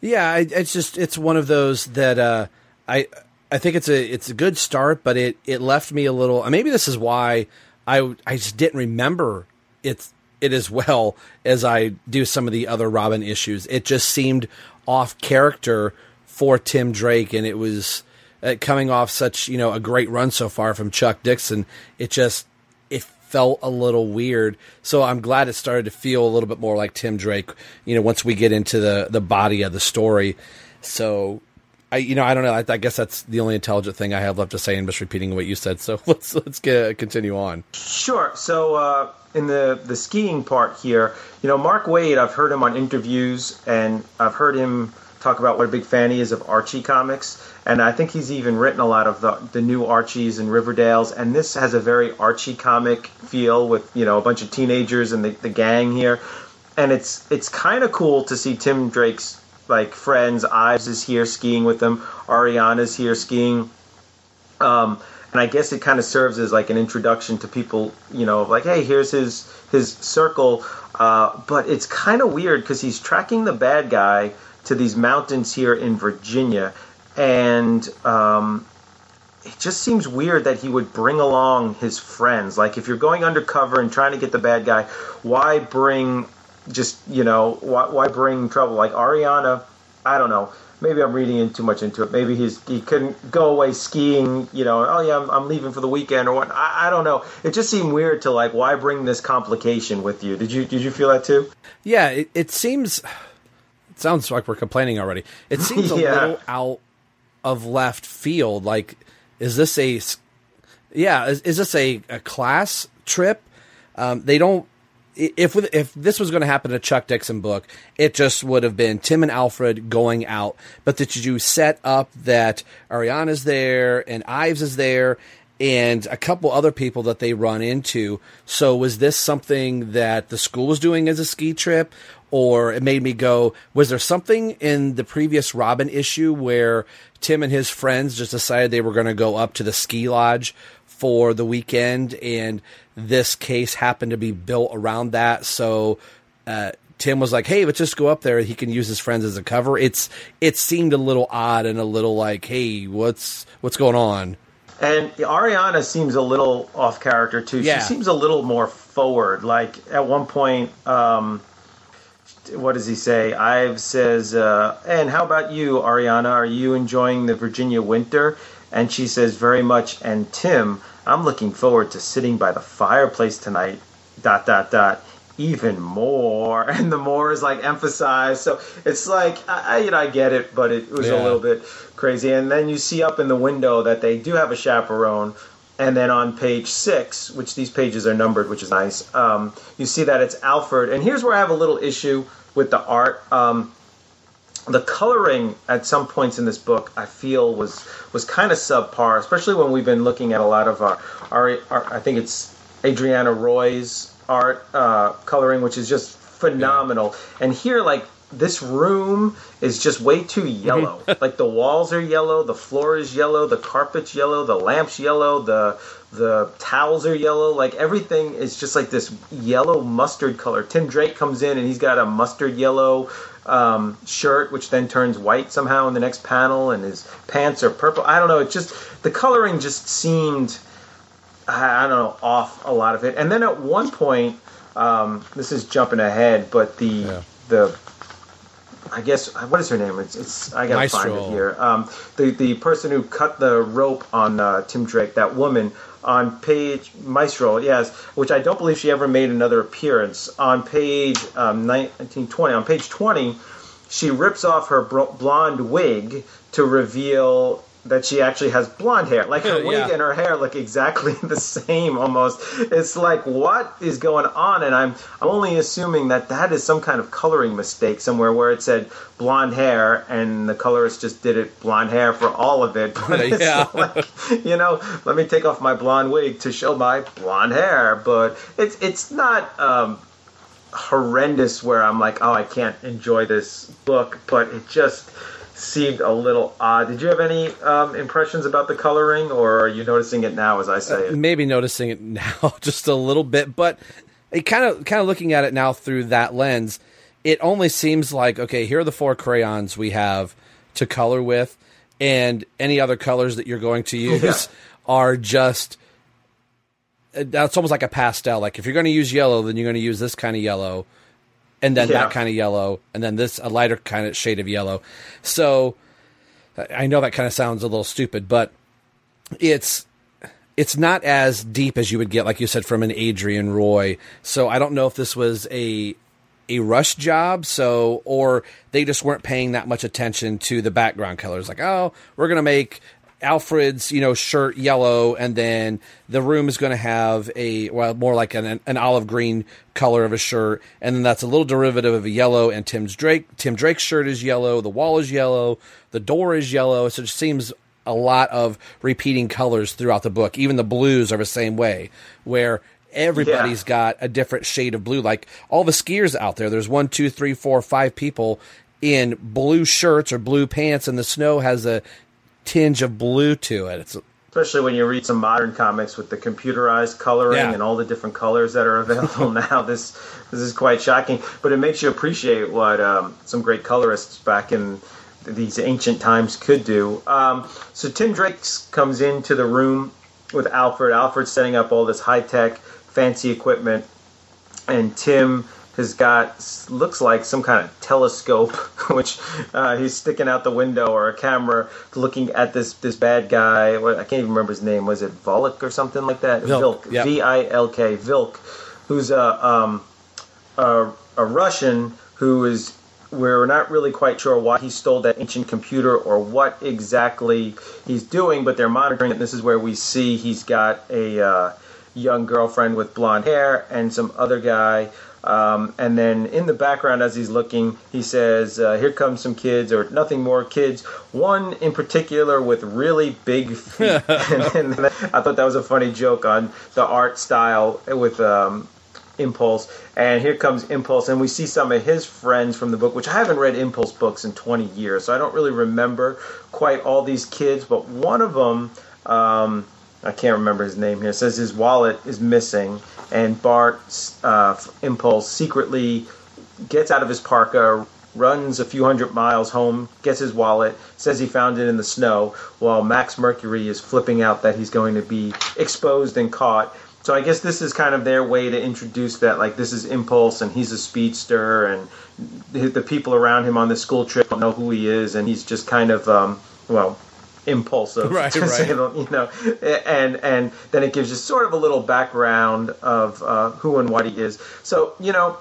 Yeah, I, it's just it's one of those that uh, I I think it's a it's a good start, but it it left me a little. Maybe this is why I I just didn't remember it it as well as I do some of the other Robin issues. It just seemed off character for Tim Drake, and it was uh, coming off such you know a great run so far from Chuck Dixon. It just it felt a little weird. So I'm glad it started to feel a little bit more like Tim Drake, you know, once we get into the the body of the story. So I you know, I don't know. I, I guess that's the only intelligent thing I have left to say and just repeating what you said. So let's let's get continue on. Sure. So uh, in the the skiing part here, you know, Mark Waid, I've heard him on interviews, and I've heard him talk about what a big fan he is of Archie comics, and I think he's even written a lot of the the new Archies and Riverdales, and this has a very Archie comic feel with you know a bunch of teenagers and the, the gang here, and it's it's kind of cool to see Tim Drake's like friends. Ives is here skiing with them. Ariana's here skiing. Um, and I guess it kind of serves as like an introduction to people, you know, like, hey, here's his his circle. Uh, but it's kind of weird because he's tracking the bad guy to these mountains here in Virginia, and um, it just seems weird that he would bring along his friends. Like, if you're going undercover and trying to get the bad guy, why bring just you know why, why bring trouble? Like Ariana, I don't know. Maybe I'm reading in too much into it. Maybe he's he couldn't go away skiing. You know, oh yeah, I'm, I'm leaving for the weekend or what. I, I don't know. It just seemed weird to like why bring this complication with you. Did you did you feel that too? Yeah, it, it seems. Sounds like we're complaining already. It seems a Yeah. little out of left field. Like, is this a Yeah, is, is this a, a class trip? Um, they don't. If if this was going to happen in a Chuck Dixon book, it just would have been Tim and Alfred going out. But that you set up that Ariana's there and Ives is there and a couple other people that they run into. So was this something that the school was doing as a ski trip? Or it made me go, was there something in the previous Robin issue where Tim and his friends just decided they were going to go up to the ski lodge for the weekend and this case happened to be built around that? So, uh, Tim was like, "Hey, let's just go up there. He can use his friends as a cover." It's it seemed a little odd and a little like, "Hey, what's what's going on?" And Ariana seems a little off character too. Yeah. She seems a little more forward. Like at one point, um, what does he say? Ives says, uh, "And how about you, Ariana? Are you enjoying the Virginia winter?" And she says, "Very much." And Tim, I'm looking forward to sitting by the fireplace tonight. Dot dot dot. Even more, and the more is like emphasized. So it's like I, I you know I get it, but it was a little bit crazy. And then you see up in the window that they do have a chaperone. And then on page six, which these pages are numbered, which is nice, um, you see that it's Alfred. And here's where I have a little issue with the art. Um, the coloring at some points in this book, I feel, was was kind of subpar, especially when we've been looking at a lot of our, our, our I think it's Adriana Roy's art uh, coloring, which is just phenomenal. And here, like this room is just way too yellow. like the walls are yellow, the floor is yellow, the carpet's yellow, the lamps yellow, the the towels are yellow. Like everything is just like this yellow mustard color. Tim Drake comes in and he's got a mustard yellow um, shirt, which then turns white somehow in the next panel, and his pants are purple. I don't know. It just the coloring just seemed I I don't know off a lot of it. And then at one point, um, this is jumping ahead, but the the I guess what is her name? It's, it's I gotta find it here. Um, the the person who cut the rope on uh, Tim Drake, that woman on page Mystral, yes, which I don't believe she ever made another appearance on page um, 1920. On page 20, she rips off her bro- blonde wig to reveal that she actually has blonde hair. Like her wig Yeah. and her hair look exactly the same almost. It's like what is going on? And I'm I'm only assuming that that is some kind of coloring mistake somewhere where it said blonde hair and the colorist just did it blonde hair for all of it. But it's Yeah. like, you know, let me take off my blonde wig to show my blonde hair. But it's it's not. Um, horrendous where I'm like, oh, I can't enjoy this book, but it just seemed a little odd. Did you have any um, impressions about the coloring, or are you noticing it now as I say it? maybe noticing it now just a little bit, but it kind of kind of looking at it now through that lens, it only seems like okay, here are the four crayons we have to color with, and any other colors that you're going to use Yeah. are just uh, that's almost like a pastel. Like if you're going to use yellow, then you're going to use this kind of yellow, and then Yeah. that kind of yellow, and then this a lighter kind of shade of yellow. So I I know that kind of sounds a little stupid, but it's it's not as deep as you would get, like you said, from an Adrienne Roy. So I don't know if this was a a rush job, so or they just weren't paying that much attention to the background colors. Like, oh, we're gonna make Alfred's you know shirt yellow, and then the room is going to have a well more like an an olive green color of a shirt, and then that's a little derivative of a yellow. And Tim's Drake Tim Drake's shirt is yellow, the wall is yellow, the door is yellow. So it seems a lot of repeating colors throughout the book. Even the blues are the same way, where everybody's got a different shade of blue. Like all the skiers out there, there's one, two, three, four, five people in blue shirts or blue pants, and the snow has a tinge of blue to it. It's Especially when you read some modern comics with the computerized coloring Yeah. and all the different colors that are available now. This this is quite shocking, but it makes you appreciate what um, some great colorists back in these ancient times could do. Um, so Tim Drake comes into the room with Alfred. Alfred's setting up all this high tech, fancy equipment, and Tim has got looks like some kind of telescope, which uh, he's sticking out the window or a camera looking at this this bad guy. What, I can't even remember his name. Was it Volk or something like that? Vilk, yeah. V I L K. Vilk, who's a um, a, a Russian who is. We're not really quite sure why he stole that ancient computer or what exactly he's doing, but they're monitoring it. And This is where we see he's got a uh, young girlfriend with blonde hair and some other guy. Um, and then in the background, as he's looking, he says, uh, "Here come some kids, or nothing more kids. One in particular with really big feet." and, I thought that was a funny joke on the art style with um, Impulse. And here comes Impulse, and we see some of his friends from the book, which I haven't read Impulse books in 20 years, so I don't really remember quite all these kids. But one of them, um, I can't remember his name here, says his wallet is missing, and Bart, uh, Impulse, secretly gets out of his parka, runs a few hundred miles home, gets his wallet, says he found it in the snow, while Max Mercury is flipping out that he's going to be exposed and caught. So I guess this is kind of their way to introduce that, like this is Impulse, and he's a speedster, and the, people around him on the school trip don't know who he is, and he's just kind of, um, well, impulsive, Right, to right. say you know, and and then it gives you sort of a little background of uh, who and what he is. So you know,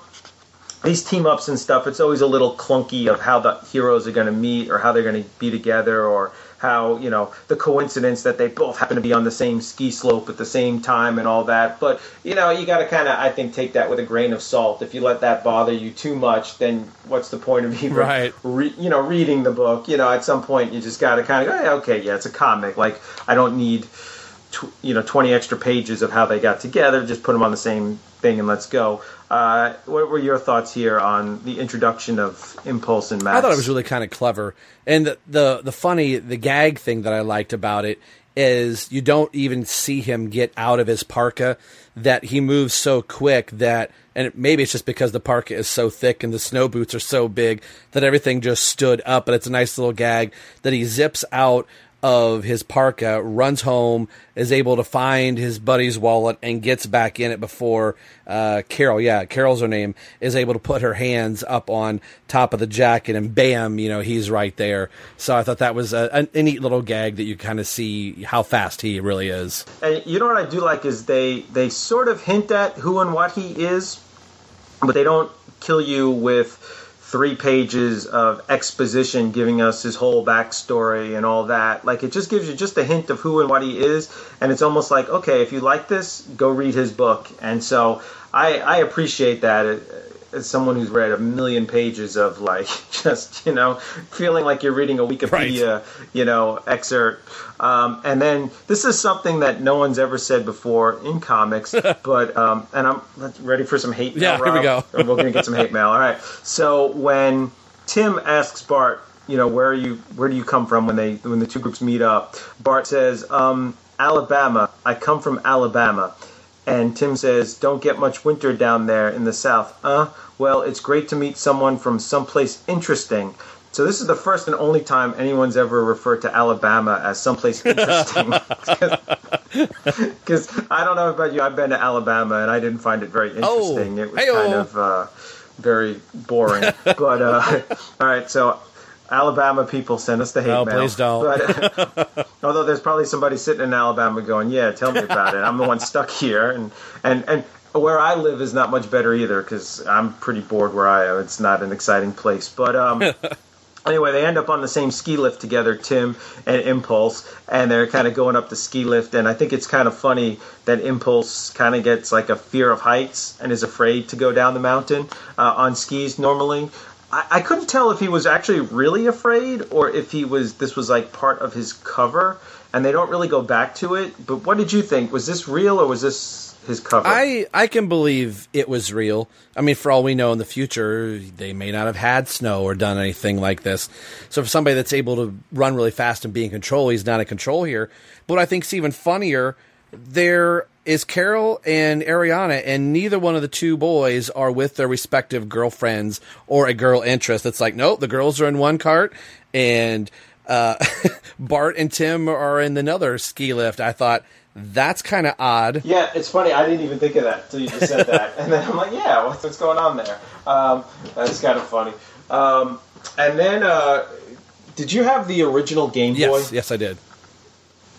these team ups and stuff, it's always a little clunky of how the heroes are going to meet or how they're going to be together or how, you know, the coincidence that they both happen to be on the same ski slope at the same time and all that. But, you know, you got to kind of, I think, take that with a grain of salt. If you let that bother you too much, then what's the point of even, Right. re- you know, reading the book? You know, at some point you just got to kind of go, hey, okay, yeah, it's a comic. Like, I don't need tw- you know 20 extra pages of how they got together just put them on the same thing and let's go uh, what were your thoughts here on the introduction of impulse and max I thought it was really kind of clever, and the, the the funny the gag thing that I liked about it is you don't even see him get out of his parka. That he moves so quick that, and maybe it's just because the parka is so thick and the snow boots are so big that everything just stood up. But it's a nice little gag that he zips out of his parka, runs home, is able to find his buddy's wallet, and gets back in it before uh, Carol. Yeah, Carol's her name. Is able to put her hands up on top of the jacket, and bam, you know he's right there. So I thought that was a, a, a neat little gag that you kind of see how fast he really is. and you know what i do like is they they sort of hint at who and what he is but they don't kill you with three pages of exposition giving us his whole backstory and all that. Like it just gives you just a hint of who and what he is, and it's almost like okay, if you like this, go read his book. And so I, I appreciate that. uh, As someone who's read a million pages of like just you know feeling like you're reading a Wikipedia you know excerpt, um, and then this is something that no one's ever said before in comics, but um, and I'm ready for some hate mail. Yeah, here we go. We're gonna get some hate mail. All right. So when Tim asks Bart, you know, where are you? Where do you come from? When they when the two groups meet up, Bart says, um, Alabama. I come from Alabama. And Tim says, "Don't get much winter down there in the South." Uh, well, it's great to meet someone from someplace interesting. So this is the first and only time anyone's ever referred to Alabama as someplace interesting. Because I don't know about you, I've been to Alabama and I didn't find it very Oh, interesting. it was hey-o. kind of uh, very boring. but uh, all right, so Alabama people send us the hate Oh, mail. please don't. But, although there's probably somebody sitting in Alabama going, "Yeah, tell me about it. I'm the one stuck here," and and and where I live is not much better either because I'm pretty bored where I am. It's not an exciting place, but um. Anyway, they end up on the same ski lift together, Tim and Impulse, and they're kind of going up the ski lift. And I think it's kind of funny that Impulse kind of gets like a fear of heights and is afraid to go down the mountain uh, on skis normally. I, I couldn't tell if he was actually really afraid or if he was this was like part of his cover. And they don't really go back to it. But what did you think? Was this real or was this his cover? I I can believe it was real. I mean, for all we know, in the future they may not have had snow or done anything like this. So for somebody that's able to run really fast and be in control, he's not in control here. But I think it's even funnier, there is Carol and Ariana, and neither one of the two boys are with their respective girlfriends or a girl interest. It's like, nope, the girls are in one cart, and uh, Bart and Tim are in another ski lift. I thought that's kind of odd. Yeah, it's funny. I didn't even think of that until you just said that, and then I'm like, yeah, what's, what's going on there? Um, that's kind of funny. Um, and then, uh, did you have the original Game Boy? Yes, yes, I did.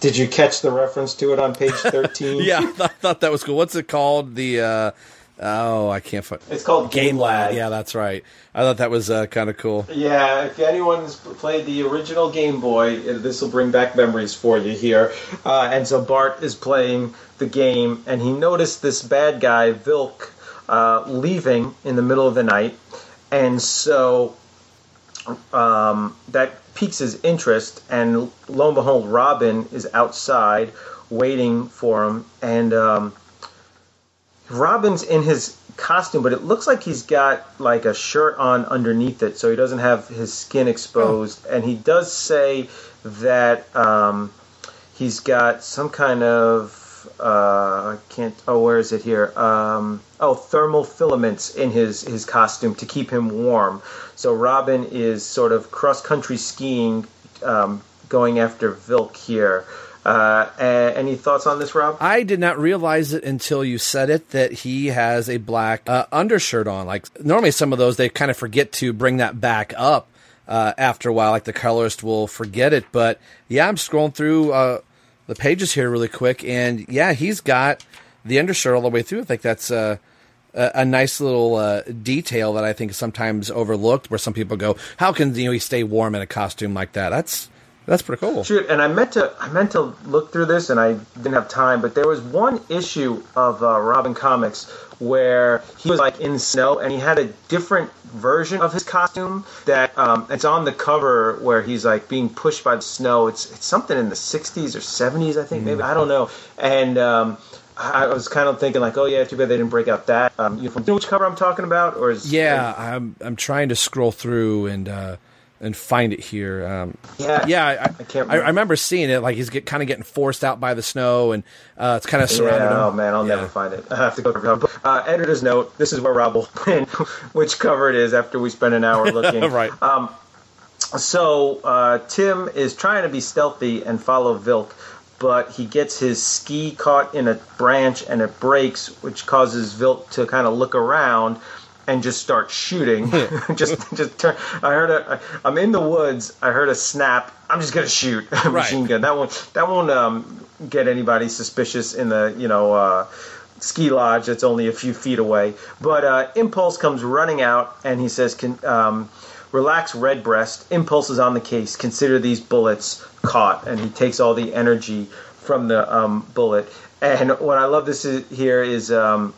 Did you catch the reference to it on page 13? yeah, I thought, thought that was cool. What's it called? The uh, oh, I can't find. It's called Game Lad. Yeah, that's right. I thought that was uh, kind of cool. Yeah, if anyone's played the original Game Boy, this will bring back memories for you here. Uh, and so Bart is playing the game, and he noticed this bad guy, Vilk, uh, leaving in the middle of the night. And so um, that piques his interest, and lo and behold, Robin is outside waiting for him. And um, Robin's in his costume, but it looks like he's got like a shirt on underneath it, so he doesn't have his skin exposed. And he does say that um, he's got some kind of uh, I can't. Oh, where is it here? Um, oh, thermal filaments in his his costume to keep him warm. So Robin is sort of cross country skiing, um, going after Vilk here. Uh, any thoughts on this, Rob? I did not realize it until you said it that he has a black uh, undershirt on. Like normally, some of those they kind of forget to bring that back up uh, after a while. Like the colorist will forget it. But yeah, I'm scrolling through uh, the pages here really quick, and yeah, he's got the undershirt all the way through. I think that's uh, a, a nice little uh, detail that I think is sometimes overlooked. Where some people go, "How can you know he stay warm in a costume like that?" That's that's pretty cool. Shoot, and I meant to I meant to look through this, and I didn't have time. But there was one issue of uh, Robin Comics where he was like in snow, and he had a different version of his costume that um, it's on the cover where he's like being pushed by the snow. It's it's something in the '60s or '70s, I think, maybe I don't know. And um, I I was kind of thinking like, oh yeah, too bad they didn't break out that um, uniform. Do you know which cover I'm talking about, or is Yeah, I'm I'm trying to scroll through and uh, and find it here. Um, Yeah, yeah, I, I, can't I, remember. I remember seeing it. Like he's get, kind of getting forced out by the snow, and uh, it's kind of surrounded Yeah, him. oh man, I'll Yeah. never find it. I have to go to uh, editor's note. This is where Rob will pin which cover it is after we spend an hour looking. right. So uh, Tim is trying to be stealthy and follow Vilk, but he gets his ski caught in a branch and it breaks, which causes Vilk to kind of look around and just start shooting. just, just turn. I heard a. I'm in the woods. I heard a snap. I'm just gonna shoot a machine gun. That won't. That won't um, get anybody suspicious in the you know. Uh, ski lodge that's only a few feet away. But uh, Impulse comes running out and he says, Can, um, Relax, Redbreast. Impulse is on the case. Consider these bullets caught. And he takes all the energy from the um, bullet. And what I love this is, here is um,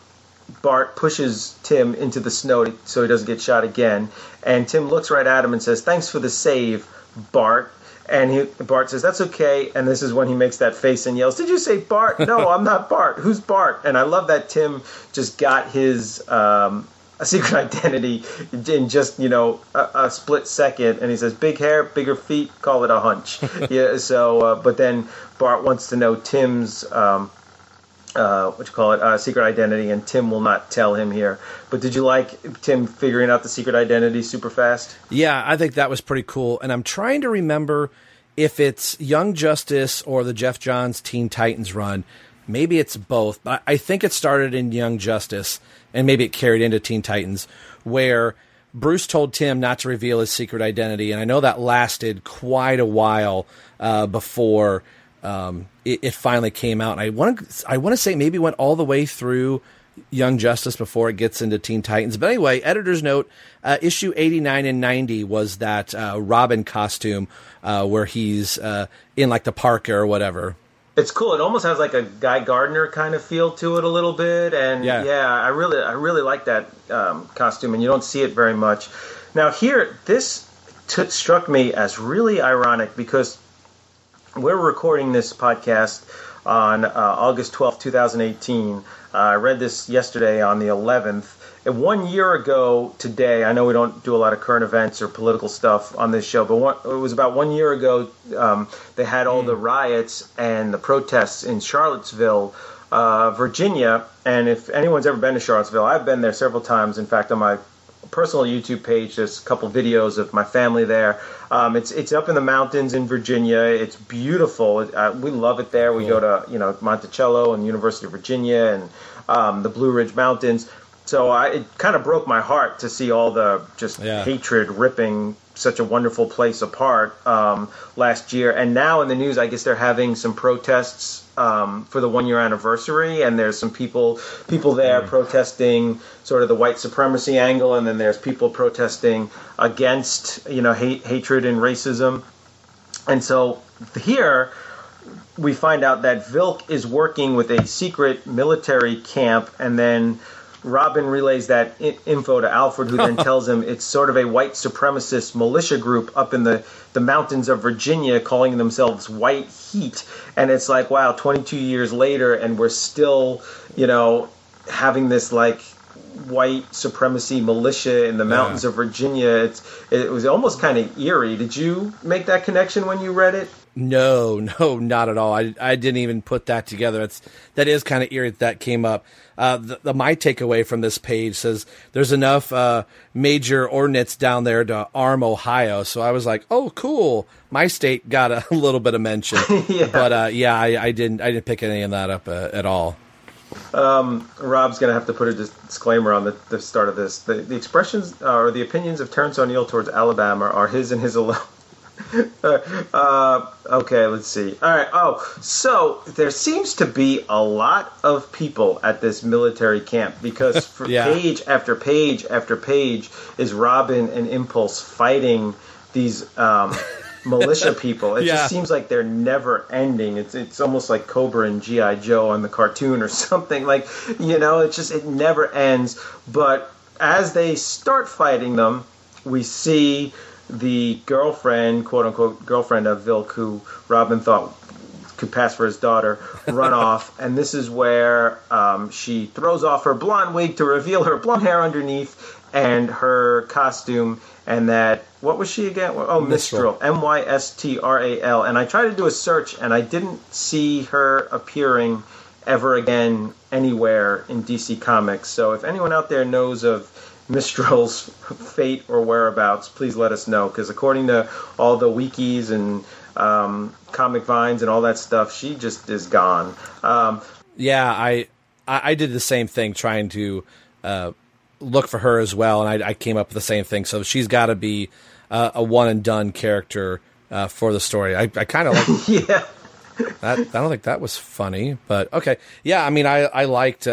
Bart pushes Tim into the snow so he doesn't get shot again. And Tim looks right at him and says, Thanks for the save, Bart. And he, Bart says, That's okay. And this is when he makes that face and yells, Did you say Bart? No, I'm not Bart. Who's Bart? And I love that Tim just got his um, a secret identity in just, you know, a, a split second. And he says, Big hair, bigger feet, call it a hunch. yeah, so, uh, but then Bart wants to know Tim's. Um, uh, what you call it, uh, secret identity, and Tim will not tell him here. But did you like Tim figuring out the secret identity super fast? Yeah, I think that was pretty cool. And I'm trying to remember if it's Young Justice or the Geoff Johns Teen Titans run. Maybe it's both, but I think it started in Young Justice and maybe it carried into Teen Titans, where Bruce told Tim not to reveal his secret identity. And I know that lasted quite a while uh, before um, it, it finally came out. And I want to I want to say maybe went all the way through Young Justice before it gets into Teen Titans. But anyway, editor's note: uh, issue eighty nine and ninety was that uh, Robin costume uh, where he's uh, in like the park or whatever. It's cool. It almost has like a Guy Gardner kind of feel to it a little bit, and Yeah. yeah, I really, I really like that um, costume, and you don't see it very much. Now here, this t- struck me as really ironic because we're recording this podcast on uh, August twelfth, 2018. Uh, I read this yesterday on the 11th. And one year ago today, I know we don't do a lot of current events or political stuff on this show, but one, it was about one year ago um, they had all the riots and the protests in Charlottesville, uh, Virginia. And if anyone's ever been to Charlottesville, I've been there several times. In fact, on my personal YouTube page. There's a couple videos of my family there. Um, it's it's up in the mountains in Virginia. It's beautiful. Uh, we love it there. We go to you know Monticello and University of Virginia and um, the Blue Ridge Mountains. So I, it kind of broke my heart to see all the just Yeah. hatred ripping such a wonderful place apart um, last year. And now in the news, I guess they're having some protests um, for the one year anniversary, and there's some people people there protesting sort of the white supremacy angle, and then there's people protesting against you know hate, hatred and racism. And so here we find out that Vilk is working with a secret military camp, and then Robin relays that I- info to Alfred, who then tells him it's sort of a white supremacist militia group up in the, the mountains of Virginia calling themselves White Heat. And it's like, wow, 22 years later, and we're still, you know, having this like white supremacy militia in the mountains of Virginia. It's, it was almost kind of eerie. Did you make that connection when you read it? No, no, not at all. I, I didn't even put that together. It's that is kind of eerie that, that came up. Uh, the, the, my takeaway from this page says there's enough uh, major ordnance down there to arm Ohio. So I was like, oh, cool. My state got a little bit of mention, Yeah. but uh, yeah, I, I didn't I didn't pick any of that up uh, at all. Um, Rob's going to have to put a disclaimer on the, the start of this. The, the expressions uh, or the opinions of Terrence O'Neill towards Alabama are his and his alone. uh, okay, let's see. All right. Oh, so there seems to be a lot of people at this military camp because for Yeah. page after page after page is Robin and Impulse fighting these um, militia people. It Yeah. just seems like they're never ending. It's it's almost like Cobra and GI Joe on the cartoon or something. Like you know, it's just it never ends. But as they start fighting them, we see the girlfriend, quote unquote girlfriend of Vilk, who Robin thought could pass for his daughter, run off, and this is where um, she throws off her blonde wig to reveal her blonde hair underneath and her costume, and that what was she again? Oh, Mystral. Mystral, M Y S T R A L. And I tried to do a search, and I didn't see her appearing ever again anywhere in DC Comics. So if anyone out there knows of Mystral's fate or whereabouts, please let us know. Because according to all the wikis and um, comic vines and all that stuff, she just is gone. Um, Yeah, I I, I did the same thing trying to uh, look for her as well, and I, I came up with the same thing. So she's got to be uh, a one and done character uh, for the story. I, I kind of like yeah. that. I don't think that was funny, but okay. Yeah, I mean, I I liked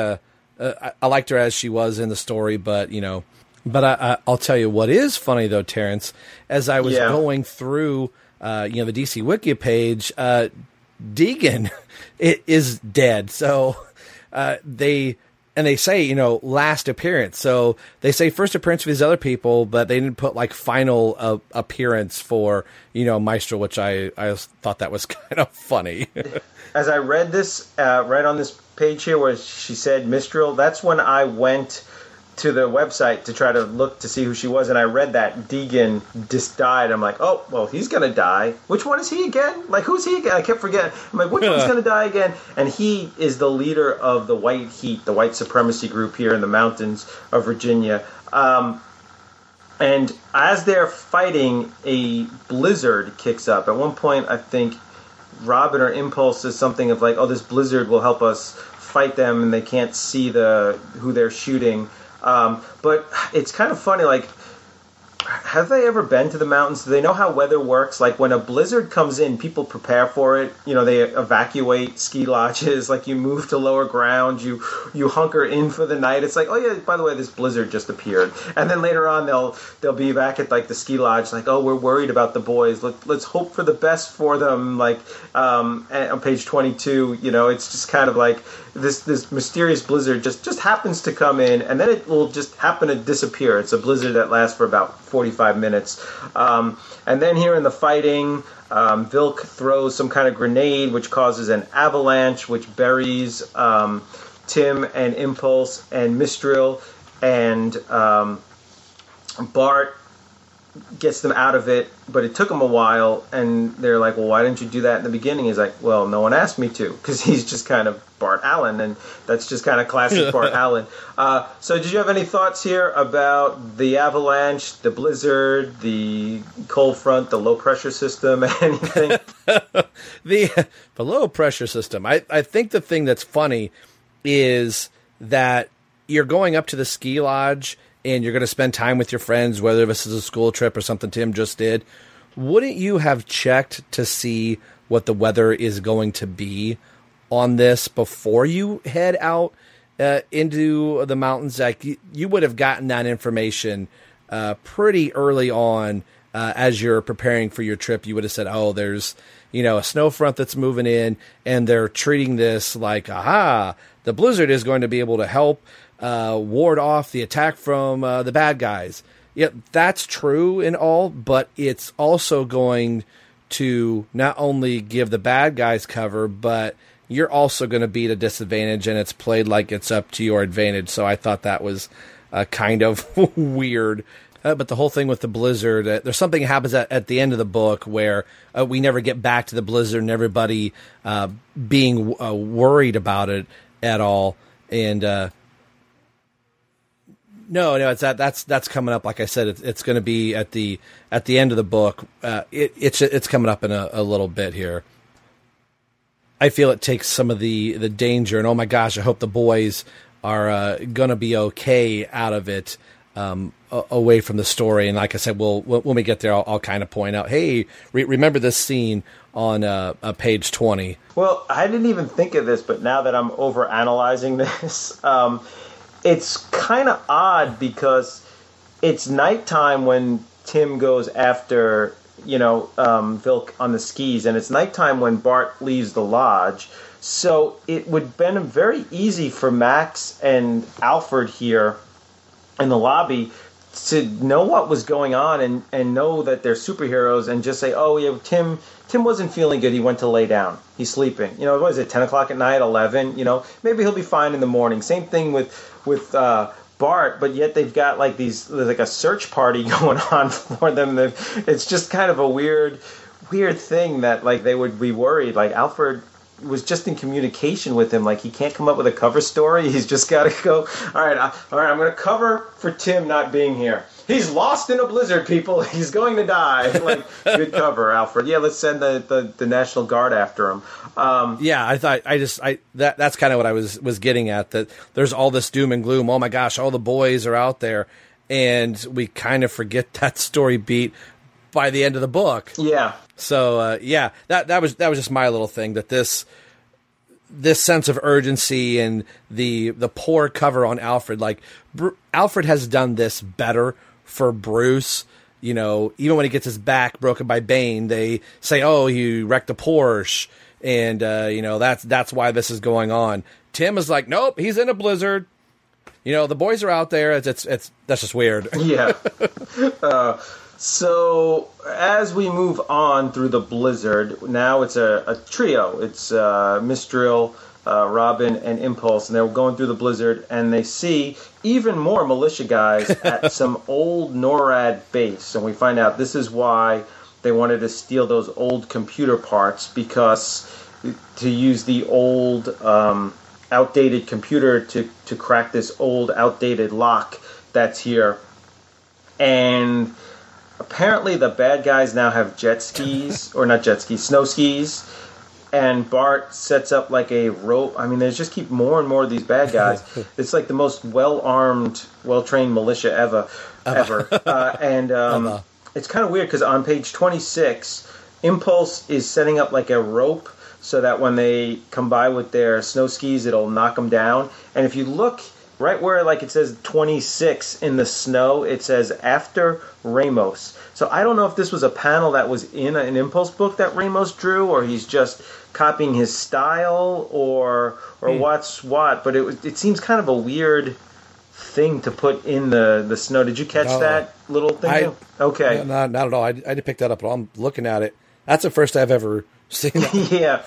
uh, I, I liked her as she was in the story, but you know, but I, I, I'll tell you what is funny though, Terrence. As I was Yeah. going through, uh, you know, the DC Wiki page, uh, Deegan i- is dead. So uh, they and they say you know last appearance. So they say first appearance for these other people, but they didn't put like final uh, appearance for you know Mystral, which I I thought that was kind of funny. as I read this, uh, right on this page here where she said Mystral, that's when I went to the website to try to look to see who she was, and I read that Deegan just died. I'm like, oh, well, he's gonna die. Which one is he again? Like, who's he again? I kept forgetting. I'm like, which one's gonna die again? And he is the leader of the White Heat, the white supremacy group here in the mountains of Virginia. Um, and as they're fighting, a blizzard kicks up. At one point, I think Robin or Impulse is something of like, "Oh, this blizzard will help us fight them, and they can't see the who they're shooting." Um, but it's kind of funny, like. Have they ever been to the mountains? Do they know how weather works? Like when a blizzard comes in, people prepare for it. You know, they evacuate ski lodges. Like you move to lower ground, you you hunker in for the night. It's like, oh yeah, by the way, this blizzard just appeared. And then later on, they'll they'll be back at like the ski lodge, like, oh, we're worried about the boys. Let, let's hope for the best for them. Like um, on page twenty two, you know, it's just kind of like this this mysterious blizzard just just happens to come in, and then it will just happen to disappear. It's a blizzard that lasts for about forty five minutes, um, and then here in the fighting. Um, Vilk throws some kind of grenade, which causes an avalanche, which buries um, Tim and Impulse and Mystral, and um, Bart gets them out of it, but it took him a while, and they're like, "Well, why didn't you do that in the beginning?" He's like, "Well, no one asked me to," because he's just kind of Bart Allen, and that's just kind of classic Bart Allen. Uh, so, did you have any thoughts here about the avalanche, the blizzard, the cold front, the low pressure system, anything? the the low pressure system. I, I think the thing that's funny is that you're going up to the ski lodge and you're going to spend time with your friends, whether this is a school trip or something Tim just did. Wouldn't you have checked to see what the weather is going to be on this before you head out uh, into the mountains? Like you, you would have gotten that information uh, pretty early on uh, as you're preparing for your trip. You would have said, "Oh, there's you know a snow front that's moving in, and they're treating this like, aha, the blizzard is going to be able to help uh, ward off the attack from uh, the bad guys." Yeah, that's true and all, but it's also going to not only give the bad guys cover, but you're also going to be at a disadvantage, and it's played like it's up to your advantage. So I thought that was a kind of weird Uh, but the whole thing with the blizzard, uh, there's something happens at, at the end of the book where uh, we never get back to the blizzard and everybody uh, being uh, worried about it at all. And uh, no, no, it's that that's that's coming up. Like I said, it's, it's going to be at the at the end of the book. Uh, it, it's it's coming up in a, a little bit here. I feel it takes some of the the danger, and oh my gosh, I hope the boys are uh, to be okay out of it um, a- away from the story. And like I said, we'll, we'll when we get there, I'll, I'll kind of point out, hey, re- remember this scene on uh, uh, page twenty. Well, I didn't even think of this, but now that I'm over analyzing this, um, it's kind of odd because it's nighttime when Tim goes after you know um, Vilk on the skis, and it's nighttime when Bart leaves the lodge. So it would been very easy for Max and Alfred here in the lobby to know what was going on and, and know that they're superheroes and just say, oh yeah, Tim Tim wasn't feeling good. He went to lay down. He's sleeping. You know, what is it? Ten o'clock at night, eleven. You know, maybe he'll be fine in the morning. Same thing with with uh, Bart, but yet they've got like these like a search party going on for them. They've- It's just kind of a weird weird thing that like they would be worried. Like Alfred was just in communication with him. Like he can't come up with a cover story. He's just got to go. All right, I, all right. I'm going to cover for Tim not being here. He's lost in a blizzard, people. He's going to die. Like good cover, Alfred. Yeah, let's send the, the, the National Guard after him. Um, Yeah, I thought I just I that that's kind of what I was was getting at. That there's all this doom and gloom. Oh my gosh, all the boys are out there, and we kind of forget that story beat by the end of the book. yeah, So uh, yeah, that that was that was just my little thing. That this this sense of urgency and the the poor cover on Alfred. Like Bru- Alfred has done this better for Bruce. You know, even when he gets his back broken by Bane, they say, "Oh, he wrecked a Porsche," and uh, you know that's that's why this is going on. Tim is like, "Nope, he's in a blizzard." You know, the boys are out there. It's it's, it's that's just weird. yeah. uh, so as we move on through the blizzard, now it's a, a trio. It's uh, uh, Robin, and Impulse, and they're going through the blizzard, and they see even more militia guys at some old NORAD base, and we find out this is why they wanted to steal those old computer parts because to use the old um, outdated computer to, to crack this old outdated lock that's here. And apparently the bad guys now have jet skis or not jet skis snow skis and bart sets up like a rope i mean they just keep more and more of these bad guys. It's like the most well-armed well-trained militia ever ever. uh, and um, it's kind of weird because on page 26 impulse is setting up like a rope so that when they come by with their snow skis it'll knock them down. And if you look right where like it says 26 in the snow it says after ramos. So i don't know if this was a panel that was in an impulse book that ramos drew or he's just copying his style or or what's what but it it seems kind of a weird thing to put in the the snow did you catch No. that little thing I- okay No, not, not at all. I, I didn't pick that up at all. I'm looking at it. That's the first I've ever seen. Yeah,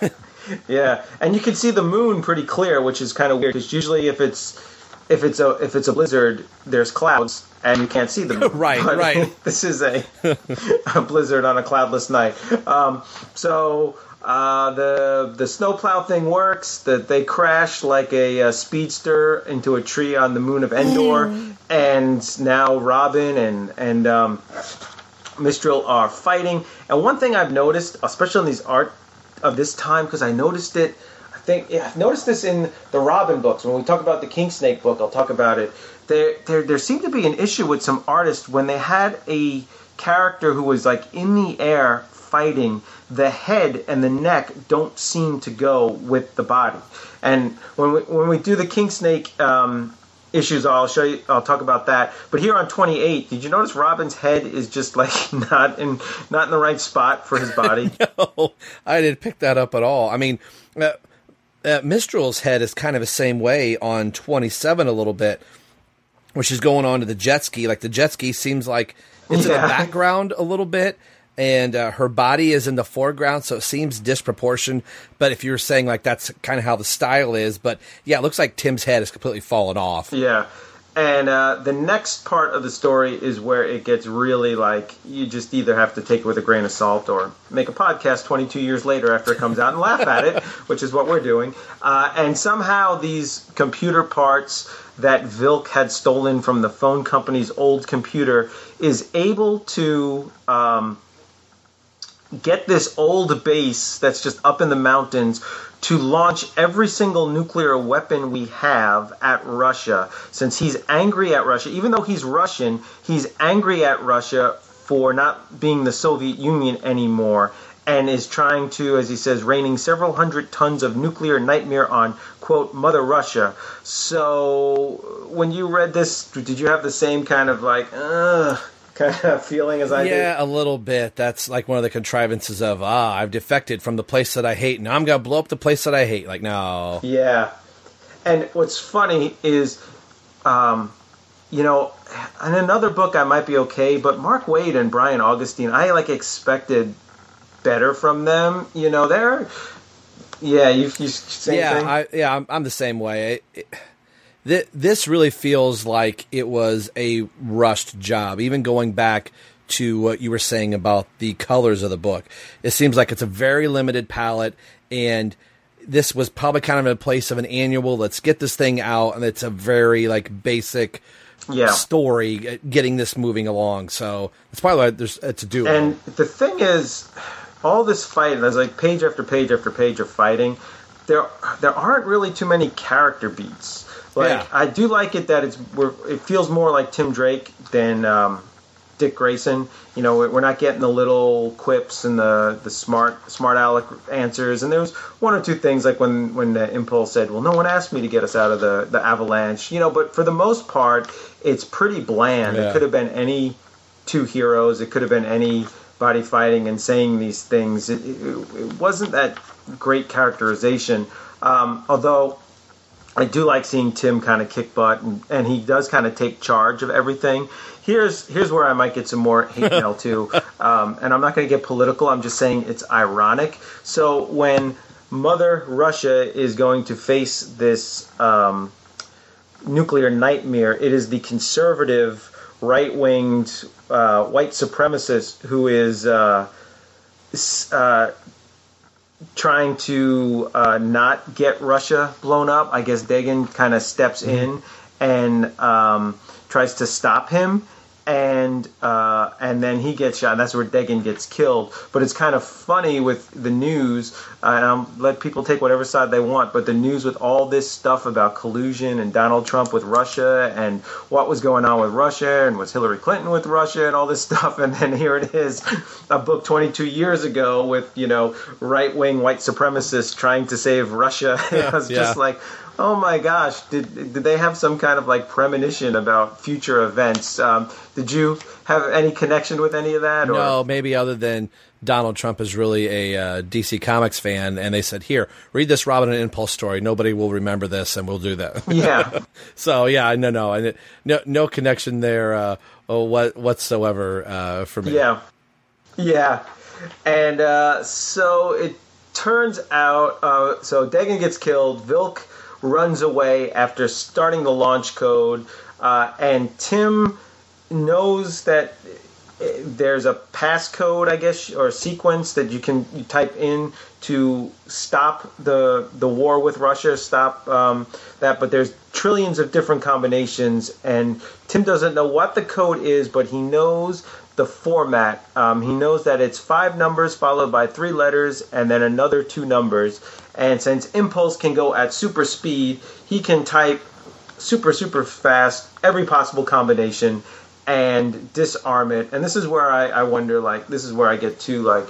yeah, and you can see the moon pretty clear, which is kind of weird because usually if it's if it's a if it's a blizzard, there's clouds and you can't see the moon. Right, But right. This is a, a blizzard on a cloudless night. Um, so. Uh, the the snowplow thing works. That they crash like a, uh speedster into a tree on the moon of Endor, and now Robin and and um, Mystral are fighting. And one thing I've noticed, especially in these art of this time, because I noticed it, I think yeah, I've noticed this in the Robin books. When we talk about the King Snake book, I'll talk about it. There, there, there seemed to be an issue with some artists when they had a character who was like in the air fighting. The head and the neck don't seem to go with the body. And when we when we do the King Snake um, issues I'll show you I'll talk about that. But here on 28, did you notice Robin's head is just like not in not in the right spot for his body? no, I didn't pick that up at all. I mean, uh, uh, Mystral's head is kind of the same way on 27 a little bit, which is going on to the jet ski. Like the jet ski seems like it's in the background a little bit. And uh, her body is in the foreground, so it seems disproportioned. But if you were saying like that's kind of how the style is, but yeah, it looks like Tim's head is completely fallen off. Yeah. and uh, the next part of the story is where it gets really like you just either have to take it with a grain of salt or make a podcast 22 years later after it comes out and laugh at it, which is what we're doing. Uh, and somehow these computer parts that Vilk had stolen from the phone company's old computer is able to. Um, get this old base that's just up in the mountains to launch every single nuclear weapon we have at Russia. Since he's angry at Russia, even though he's Russian, he's angry at Russia for not being the Soviet Union anymore and is trying to, as he says, raining several hundred tons of nuclear nightmare on, quote, Mother Russia. So when you read this, did you have the same kind of like, ugh, kind of feeling as I yeah, did? a little bit. That's like one of the contrivances of ah, I've defected from the place that I hate. Now I'm gonna blow up the place that I hate. Like no, Yeah. And what's funny is, um, you know, in another book I might be okay, but Mark Waid and Brian Augustyn, I like expected better from them. You know, they're, yeah, you, you same yeah, thing? I, yeah, I'm, I'm the same way. It, it, th- this really feels like it was a rushed job. Even going back to what you were saying about the colors of the book, it seems like it's a very limited palette, and this was probably kind of in a place of an annual. Let's get this thing out, and it's a very like basic Yeah. story uh, getting this moving along. So it's probably why there's uh, to do. And the thing is, all this fighting, there's like page after page after page of fighting. There, there aren't really too many character beats. Like Yeah. I do like it that it's we're, it feels more like Tim Drake than um, Dick Grayson. You know, we're not getting the little quips and the, the smart smart aleck answers. And there was one or two things like when when uh, Impulse said, "Well, no one asked me to get us out of the the avalanche." You know, but for the most part, it's pretty bland. Yeah. It could have been any two heroes. It could have been anybody fighting and saying these things. It, it, it wasn't that great characterization. Um, although I do like seeing Tim kind of kick butt, and, and he does kind of take charge of everything. Here's here's where I might get some more hate mail too, um, and I'm not going to get political. I'm just saying it's ironic. So when Mother Russia is going to face this um, nuclear nightmare, it is the conservative, right-winged, uh, white supremacist who is. Uh, uh, trying to uh, not get Russia blown up. I guess Dagan kind of steps in and um, tries to stop him, and uh, and then he gets shot. And that's where Dagan gets killed. But it's kind of funny with the news, uh, and I'll let people take whatever side they want. But the news with all this stuff about collusion and Donald Trump with Russia and what was going on with Russia and was Hillary Clinton with Russia and all this stuff, and then here it is, a book 22 years ago with you know right wing white supremacists trying to save Russia. I was Yeah. just like. Oh my gosh! Did did they have some kind of like premonition about future events? Um, did you have any connection with any of that? Or? No, maybe other than Donald Trump is really a uh, DC Comics fan, and they said, "Here, read this Robin and Impulse story. Nobody will remember this, and we'll do that." Yeah. so yeah, no, no, and no, no connection there uh, what whatsoever uh, for me. Yeah, yeah, and uh, so it turns out. Uh, so Dagan gets killed. Vilk runs away after starting the launch code, uh, and Tim knows that uh, there's a passcode, I guess, or sequence that you can you type in to stop the the war with Russia, stop um, that. But there's trillions of different combinations, and Tim doesn't know what the code is, but he knows the format. Um, he knows that it's five numbers followed by three letters, and then another two numbers. And since Impulse can go at super speed, he can type super super fast every possible combination and disarm it. And this is where I, I wonder like this is where i get to like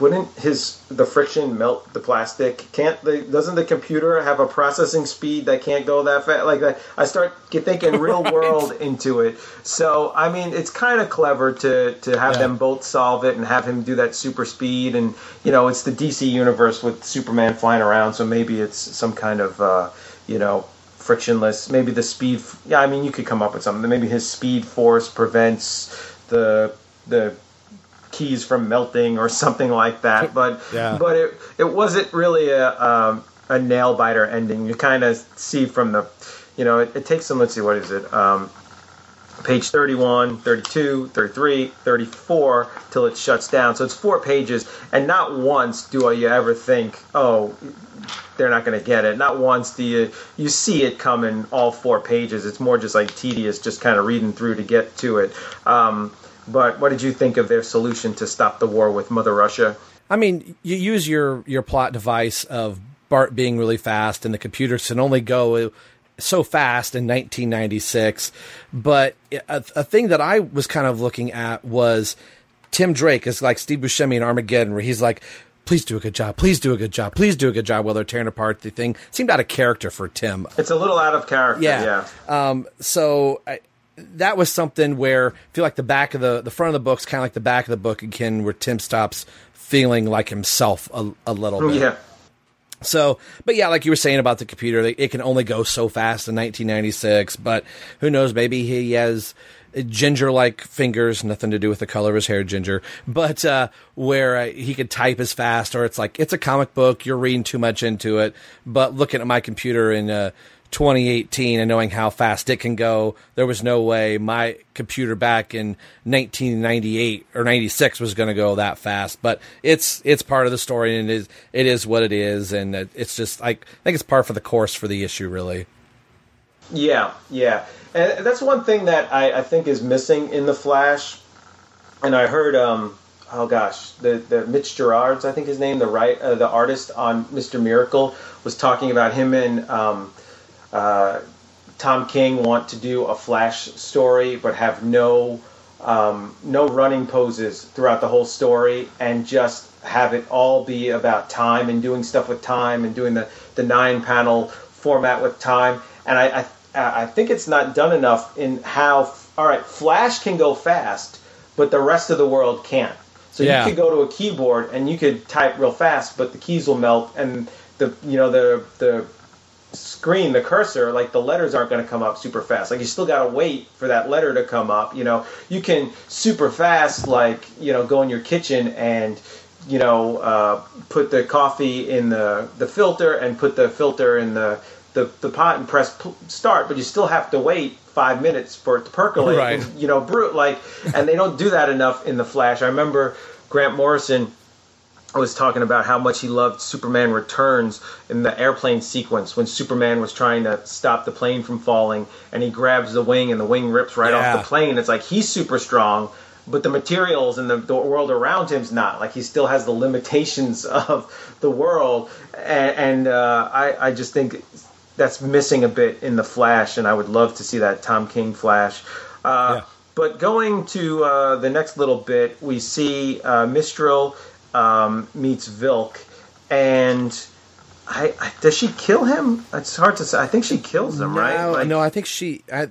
wouldn't his the friction melt the plastic? Can't the doesn't the computer have a processing speed that can't go that fast like that i start get thinking real world into it. So i mean it's kind of clever to to have Yeah. them both solve it and have him do that super speed. And you know it's the dc universe with superman flying around so maybe it's some kind of uh you know frictionless maybe the speed yeah i mean you could come up with something maybe his speed force prevents the the keys from melting or something like that but Yeah. but it it wasn't really a um, a nail biter ending you kind of see from the you know, it, it takes them. Let's see, what is it? Um, page 31, 32, 33, 34 till it shuts down. So it's four pages, and not once do you ever think, oh, they're not going to get it. Not once do you you see it coming all four pages. It's more just like tedious, just kind of reading through to get to it. Um, but what did you think of their solution to stop the war with Mother Russia? I mean, you use your your plot device of Bart being really fast, and the computers can only go so fast in 1996. But a, a thing that I was kind of looking at was Tim Drake is like Steve Buscemi in Armageddon, where he's like, please do a good job, please do a good job, please do a good job while they're tearing apart the thing. Seemed out of character for Tim. It's a little out of character, yeah. yeah. Um, so I, that was something where I feel like the back of the the front of the book's kind of like the back of the book again, where Tim stops feeling like himself a, a little bit. Yeah. So, but yeah, like you were saying about the computer, it can only go so fast in 1996. But who knows? Maybe he has ginger-like fingers, nothing to do with the color of his hair, ginger. But uh, where uh, he could type as fast, or it's like it's a comic book, you're reading too much into it. But looking at my computer in uh, 2018 and knowing how fast it can go, there was no way my computer back in 1998 or 96 was going to go that fast. But it's it's part of the story and it is it is what it is, and it's just like I think it's par for the course for the issue, really. Yeah, yeah, and that's one thing that I, I think is missing in the Flash. And I heard, um, oh gosh, the the Mitch Gerads, I think his name, the right uh, the artist on Mister Miracle was talking about him and. Um, uh, Tom King want to do a Flash story, but have no um, no running poses throughout the whole story, and just have it all be about time and doing stuff with time and doing the, the nine panel format with time. And I, I I think it's not done enough in how all right Flash can go fast, but the rest of the world can't. So Yeah. you could go to a keyboard and you could type real fast, but the keys will melt and the you know the the screen, the cursor, like the letters aren't going to come up super fast. Like you still got to wait for that letter to come up. You know, you can super fast, like you know, go in your kitchen and you know uh, put the coffee in the the filter and put the filter in the the, the pot and press p- start, but you still have to wait five minutes for it to percolate. Right. And, you know, brew like, and they don't do that enough in the Flash. I remember Grant Morrison was talking about how much he loved Superman Returns in the airplane sequence when Superman was trying to stop the plane from falling and he grabs the wing and the wing rips right Yeah. off the plane. It's like he's super strong, but the materials and the, the world around him's not. Like he still has the limitations of the world, and, and uh, I, I just think that's missing a bit in the Flash, and I would love to see that Tom King Flash. Uh, Yeah. But going to uh, the next little bit, we see uh, Mystral um, meets Vilk, and I, I does she kill him? It's hard to say. I think she kills him, right? No, Like- no, I think she, I,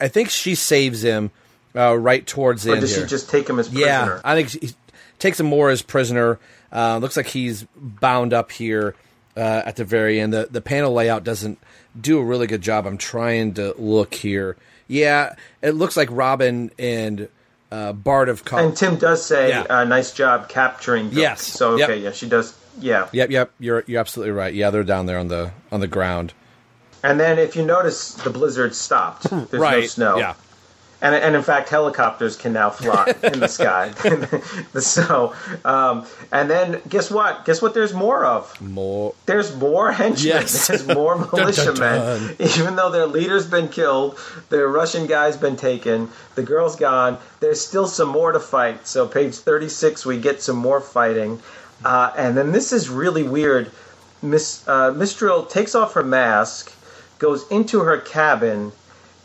I think she saves him uh, right towards the or end does here. she just take him as prisoner? Yeah, I think he takes him more as prisoner. Uh, looks like he's bound up here uh, at the very end. The the panel layout doesn't do a really good job. I'm trying to look here. Yeah, it looks like Robin and uh, Bart have caught. and Tim does say, Yeah. uh, "Nice job capturing." Yes. So Yep. okay, yeah, she does. Yeah. Yep, yep. You're you're absolutely right. Yeah, they're down there on the on the ground. And then if you notice, the blizzard stopped. There's no snow. Yeah. And, and in fact, helicopters can now fly in the sky. so, um, and then guess what? Guess what? There's more of. More. There's more henchmen. Yes. There's more militiamen. Even though their leader's been killed, their Russian guy's been taken, the girl's gone. There's still some more to fight. So, page 36, we get some more fighting. Uh, and then this is really weird. Miss uh, Mystral takes off her mask, goes into her cabin,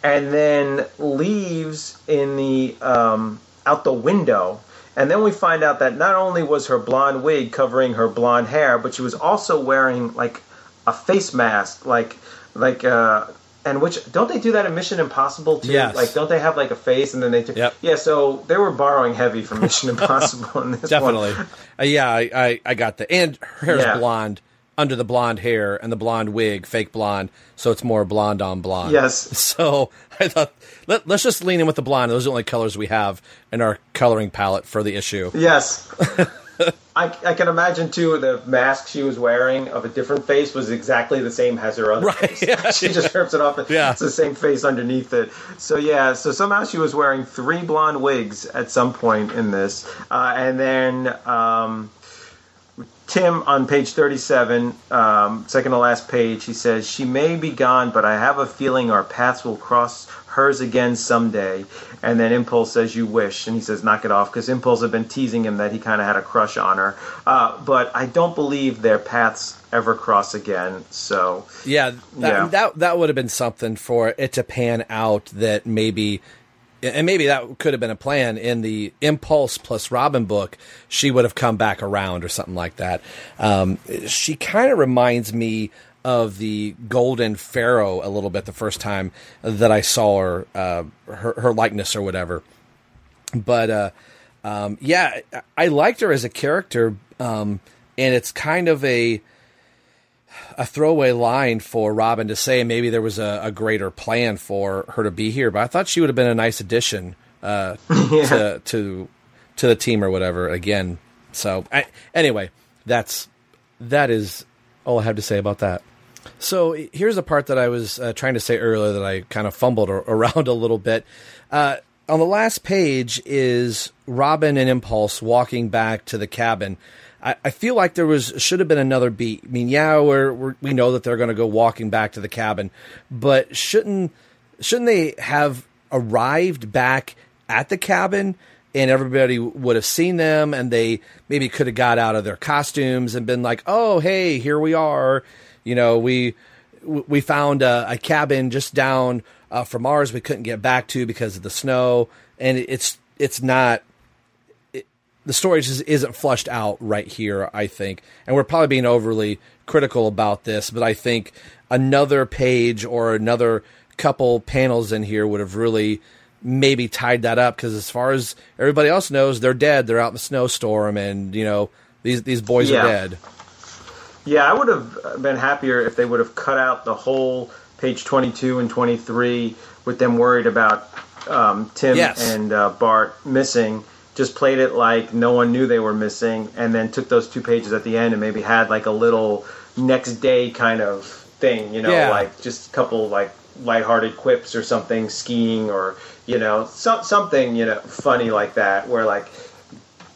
and then leaves in the um, out the window. And then we find out that not only was her blonde wig covering her blonde hair, but she was also wearing like a face mask, like like uh, and which don't they do that in Mission Impossible too? Yes. Like don't they have like a face and then they? Yep. Yeah. So they were borrowing heavy from Mission Impossible in this Definitely. one. Uh, yeah, I, I, I got that. And her hair's Yeah. blonde under the blonde hair and the blonde wig, fake blonde, so it's more blonde on blonde. Yes. So I thought let, let's just lean in with the blonde. Those are the only colors we have in our coloring palette for the issue. Yes. I, I can imagine too the mask she was wearing of a different face was exactly the same as her other Right, face. yeah, she just rips it off. and Yeah. It's the same face underneath it. So yeah, so somehow she was wearing three blonde wigs at some point in this, uh, and then. Um, Tim on page 37, um, second to last page, he says, She may be gone, but I have a feeling our paths will cross hers again someday. And then Impulse says, You wish. And he says, Knock it off, because Impulse had been teasing him that he kind of had a crush on her. Uh, but I don't believe their paths ever cross again. So, Yeah, that, Yeah. that that would have been something for it to pan out that maybe and maybe that could have been a plan in the Impulse plus Robin book. She would have come back around or something like that. Um, she kind of reminds me of the Golden Pharaoh a little bit the first time that I saw her, uh, her, her likeness or whatever. But uh, um, yeah, I liked her as a character, um, and it's kind of a a throwaway line for Robin to say maybe there was a, a greater plan for her to be here, but I thought she would have been a nice addition uh, to to to the team or whatever. Again, so I, anyway, that's that is all I have to say about that. So here's the part that I was uh, trying to say earlier that I kind of fumbled ar- around a little bit. Uh, on the last page is Robin and Impulse walking back to the cabin. I, I feel like there was should have been another beat. I mean, yeah, we're, we're we know that they're going to go walking back to the cabin, but shouldn't shouldn't they have arrived back at the cabin and everybody would have seen them and they maybe could have got out of their costumes and been like, "Oh, hey, here we are." You know, we we found a, a cabin just down uh, from ours we couldn't get back to because of the snow and it's it's not the story just isn't flushed out right here, I think. And we're probably being overly critical about this, but I think another page or another couple panels in here would have really maybe tied that up because as far as everybody else knows, they're dead. They're out in the snowstorm and, you know, these these boys Yeah. are dead. Yeah, I would have been happier if they would have cut out the whole page 22 and 23 with them worried about um, Tim Yes. and uh, Bart missing. Just played it like no one knew they were missing, and then took those two pages at the end and maybe had like a little next day kind of thing, you know, Yeah. like just a couple like lighthearted quips or something, skiing or you know, so, something you know funny like that, where like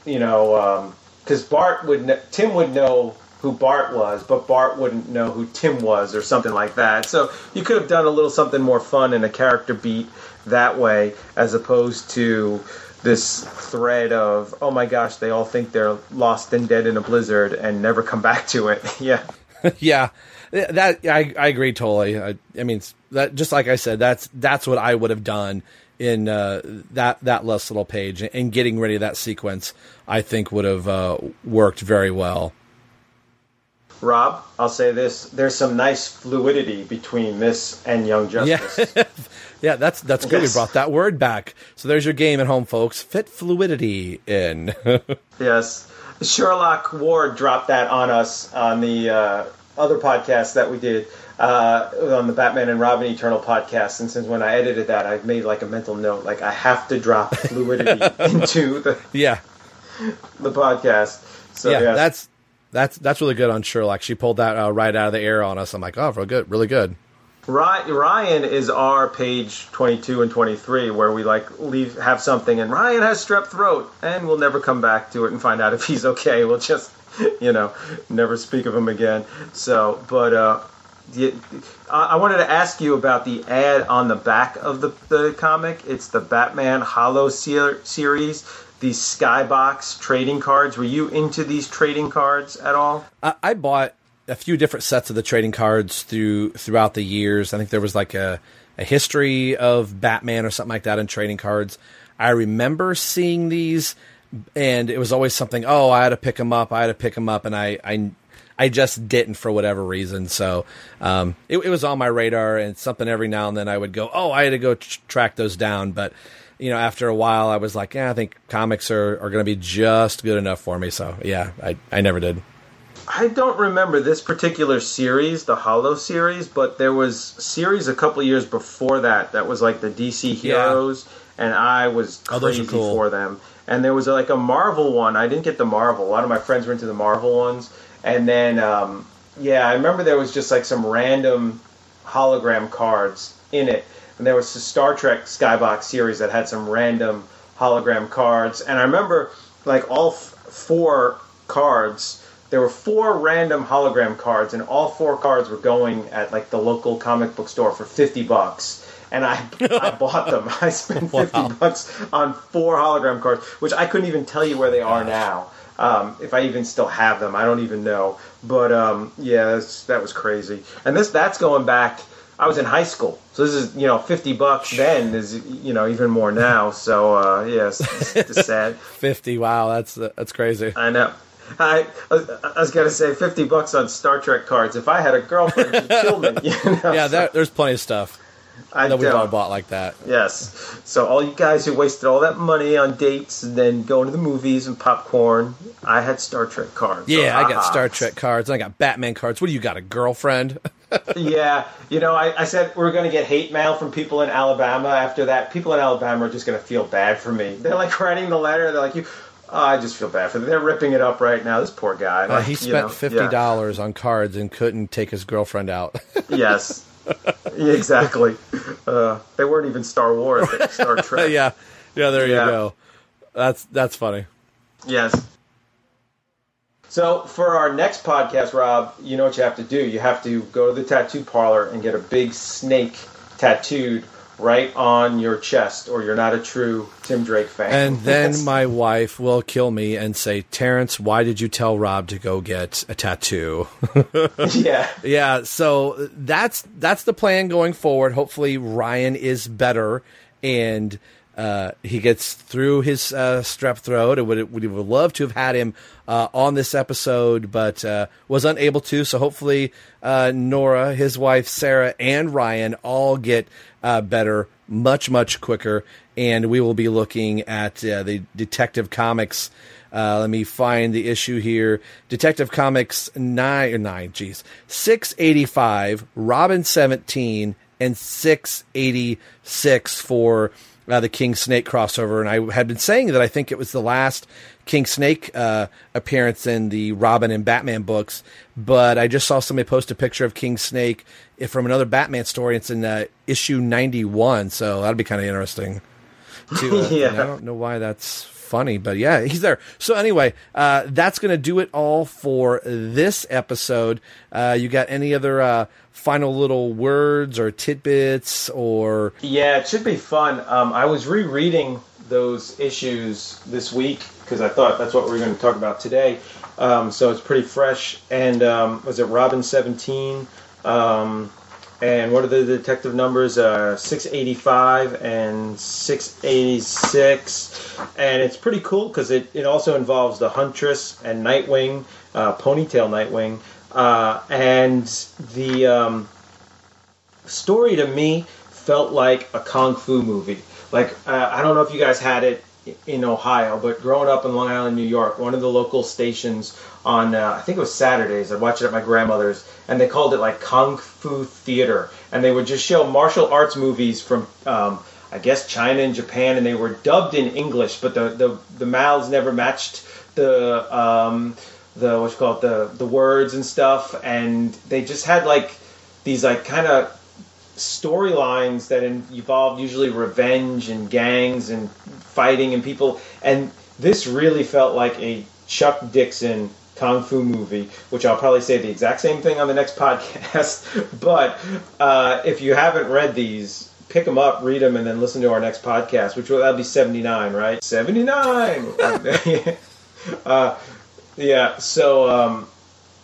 you know, um, because Bart would, kn- Tim would know who Bart was, but Bart wouldn't know who Tim was, or something like that. So you could have done a little something more fun and a character beat that way, as opposed to this thread of, oh my gosh, they all think they're lost and dead in a blizzard and never come back to it. yeah. yeah, that I, I agree totally. I, I mean, that just like I said, that's that's what I would have done in uh, that that last little page and getting ready that sequence. I think would have uh, worked very well. Rob, I'll say this: there's some nice fluidity between this and Young Justice. Yeah, yeah, that's that's good. Yes. We brought that word back. So there's your game at home, folks. Fit fluidity in. Yes. Sherlock Ward dropped that on us on the uh, other podcast that we did uh, on the Batman and Robin Eternal podcast. And since when I edited that, I made like a mental note, like I have to drop fluidity into the, yeah, the podcast. So yeah, yes. that's that's that's really good on Sherlock. She pulled that uh, right out of the air on us. I'm like, oh, real good, really good. Ry- Ryan is our page 22 and 23 where we like leave have something and Ryan has strep throat and we'll never come back to it and find out if he's okay. We'll just you know never speak of him again. So, but uh I wanted to ask you about the ad on the back of the, the comic. It's the Batman Hollow ser- series, these Skybox trading cards. Were you into these trading cards at all? I, I bought a few different sets of the trading cards through throughout the years. I think there was like a, a history of Batman or something like that in trading cards. I remember seeing these, and it was always something. Oh, I had to pick them up. I had to pick them up, and I I, I just didn't for whatever reason. So um, it, it was on my radar, and something every now and then I would go, oh, I had to go tr- track those down, but. You know, after a while, I was like, yeah, I think comics are, are going to be just good enough for me. So, yeah, I, I never did. I don't remember this particular series, the Hollow series, but there was series a couple years before that that was like the DC Yeah. Heroes, and I was Oh, crazy cool. for them. and there was like a Marvel one. I didn't get the Marvel. A lot of my friends were into the Marvel ones, and then um, yeah, I remember there was just like some random hologram cards in it, and there was a Star Trek Skybox series that had some random hologram cards, and I remember like all f- four cards. There were four random hologram cards, and all four cards were going at like the local comic book store for fifty bucks. And I, I bought them. I spent fifty Wow. bucks on four hologram cards, which I couldn't even tell you where they are now. Um, if I even still have them, I don't even know. But um, yeah, that's, that was crazy. And this that's going back. I was in high school, so this is you know fifty bucks then is you know even more now. So uh, yeah, it's, it's, it's sad. Fifty. Wow, that's that's crazy. I know. I, I was- gonna say fifty bucks on Star Trek cards. If I had a girlfriend, she'd kill me. You know? Yeah, there, there's plenty of stuff I that we've all bought like that. Yes. So all you guys who wasted all that money on dates and then going to the movies and popcorn, I had Star Trek cards. Yeah, I got. Star Trek cards. and I got Batman cards. What do you got? A girlfriend? Yeah, you know, I, I said we're going to get hate mail from people in Alabama. After that, people in Alabama are just going to feel bad for me. They're like writing the letter. They're like, "You, oh, I just feel bad for them." They're ripping it up right now. This poor guy. Uh, Like, he you spent know, fifty yeah. dollars on cards and couldn't take his girlfriend out. Yes, exactly. Uh, they weren't even Star Wars. They were Star Trek. yeah, yeah. There Yeah. you go. That's that's funny. Yes. So for our next podcast, Rob, you know what you have to do. You have to go to the tattoo parlor and get a big snake tattooed right on your chest, or you're not a true Tim Drake fan. And then That's- my wife will kill me and say, Terrence, why did you tell Rob to go get a tattoo? yeah, yeah, so that's that's the plan going forward. Hopefully, Ryan is better and uh, he gets through his uh, strep throat. I would would love to have had him uh, on this episode, but uh, was unable to. So hopefully, uh, Nora, his wife Sarah, and Ryan all get better much much quicker, and we will be looking at the Detective Comics. Let me find the issue here. Detective Comics nine or nine, geez, six eighty five, Robin seventeen, and six eighty six for uh, the King Snake crossover. And I had been saying that I think it was the last King Snake uh, appearance in the Robin and Batman books, but I just saw somebody post a picture of King Snake from another Batman story. It's in uh, issue ninety one, so that'd be kind of interesting. To, uh, Yeah. I don't know why that's funny, but yeah, he's there. So anyway, uh, that's going to do it all for this episode. Uh, you got any other uh, final little words or tidbits or yeah, it should be fun. Um, I was rereading those issues this week because I thought that's what we are going to talk about today. Um, so it's pretty fresh. And um, was it Robin seventeen? Um, and what are the detective numbers? Uh, 685 and 686. And it's pretty cool because it, it also involves the Huntress and Nightwing, uh, Ponytail Nightwing. Uh, and the um, story to me felt like a kung fu movie. Like, uh, I don't know if you guys had it in Ohio, but growing up in Long Island, New York, one of the local stations on, uh, I think it was Saturdays, I'd watch it at my grandmother's, and they called it like Kung Fu Theater. And they would just show martial arts movies from, um, I guess, China and Japan, and they were dubbed in English, but the, the, the mouths never matched the, um, the, what you call it, the, the words and stuff, and they just had like these like kind of storylines that involved usually revenge and gangs and fighting and people. And this really felt like a Chuck Dixon kung fu movie which I'll probably say the exact same thing on the next podcast. But uh, if you haven't read these pick them up read them and then listen to our next podcast which will that'll be 79 right? 79 uh, yeah so um,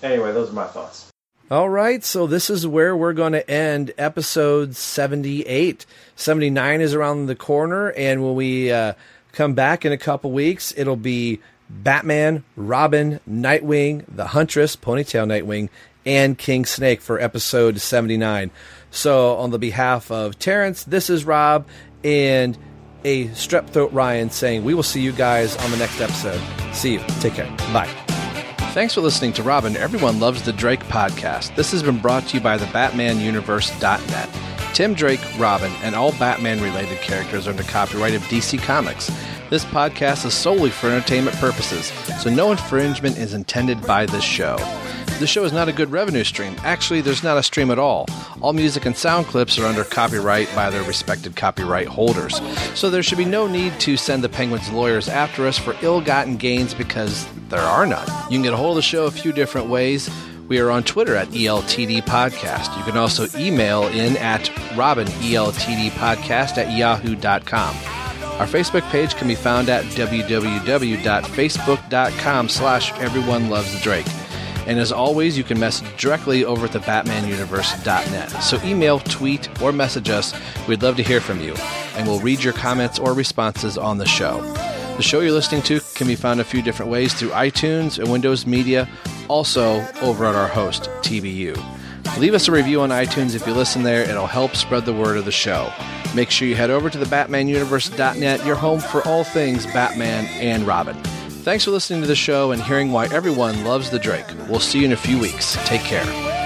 anyway those are my thoughts All right, so this is where we're going to end episode 78. 79 is around the corner, and when we uh, come back in a couple weeks, it'll be Batman, Robin, Nightwing, the Huntress, Ponytail Nightwing, and King Snake for episode 79. So, on the behalf of Terrence, this is Rob, and a strep throat Ryan saying, We will see you guys on the next episode. See you. Take care. Bye. Thanks for listening to Robin Everyone Loves the Drake podcast. This has been brought to you by the BatmanUniverse.net. Tim Drake, Robin, and all Batman related characters are under copyright of DC Comics. This podcast is solely for entertainment purposes, so no infringement is intended by this show. This show is not a good revenue stream. Actually, there's not a stream at all. All music and sound clips are under copyright by their respected copyright holders. So there should be no need to send the Penguins lawyers after us for ill gotten gains because there are none. You can get a hold of the show a few different ways. We are on Twitter at ELTD Podcast. You can also email in at Robin ELTD Podcast at yahoo.com. Our Facebook page can be found at www.facebook.com slash everyone loves Drake. And as always, you can message directly over at the batmanuniverse.net. So email, tweet, or message us. We'd love to hear from you, and we'll read your comments or responses on the show. The show you're listening to can be found a few different ways through iTunes and Windows Media, also over at our host, TBU. Leave us a review on iTunes if you listen there. It'll help spread the word of the show. Make sure you head over to the batmanuniverse.net, your home for all things Batman and Robin. Thanks for listening to the show and hearing why everyone loves the Drake. We'll see you in a few weeks. Take care.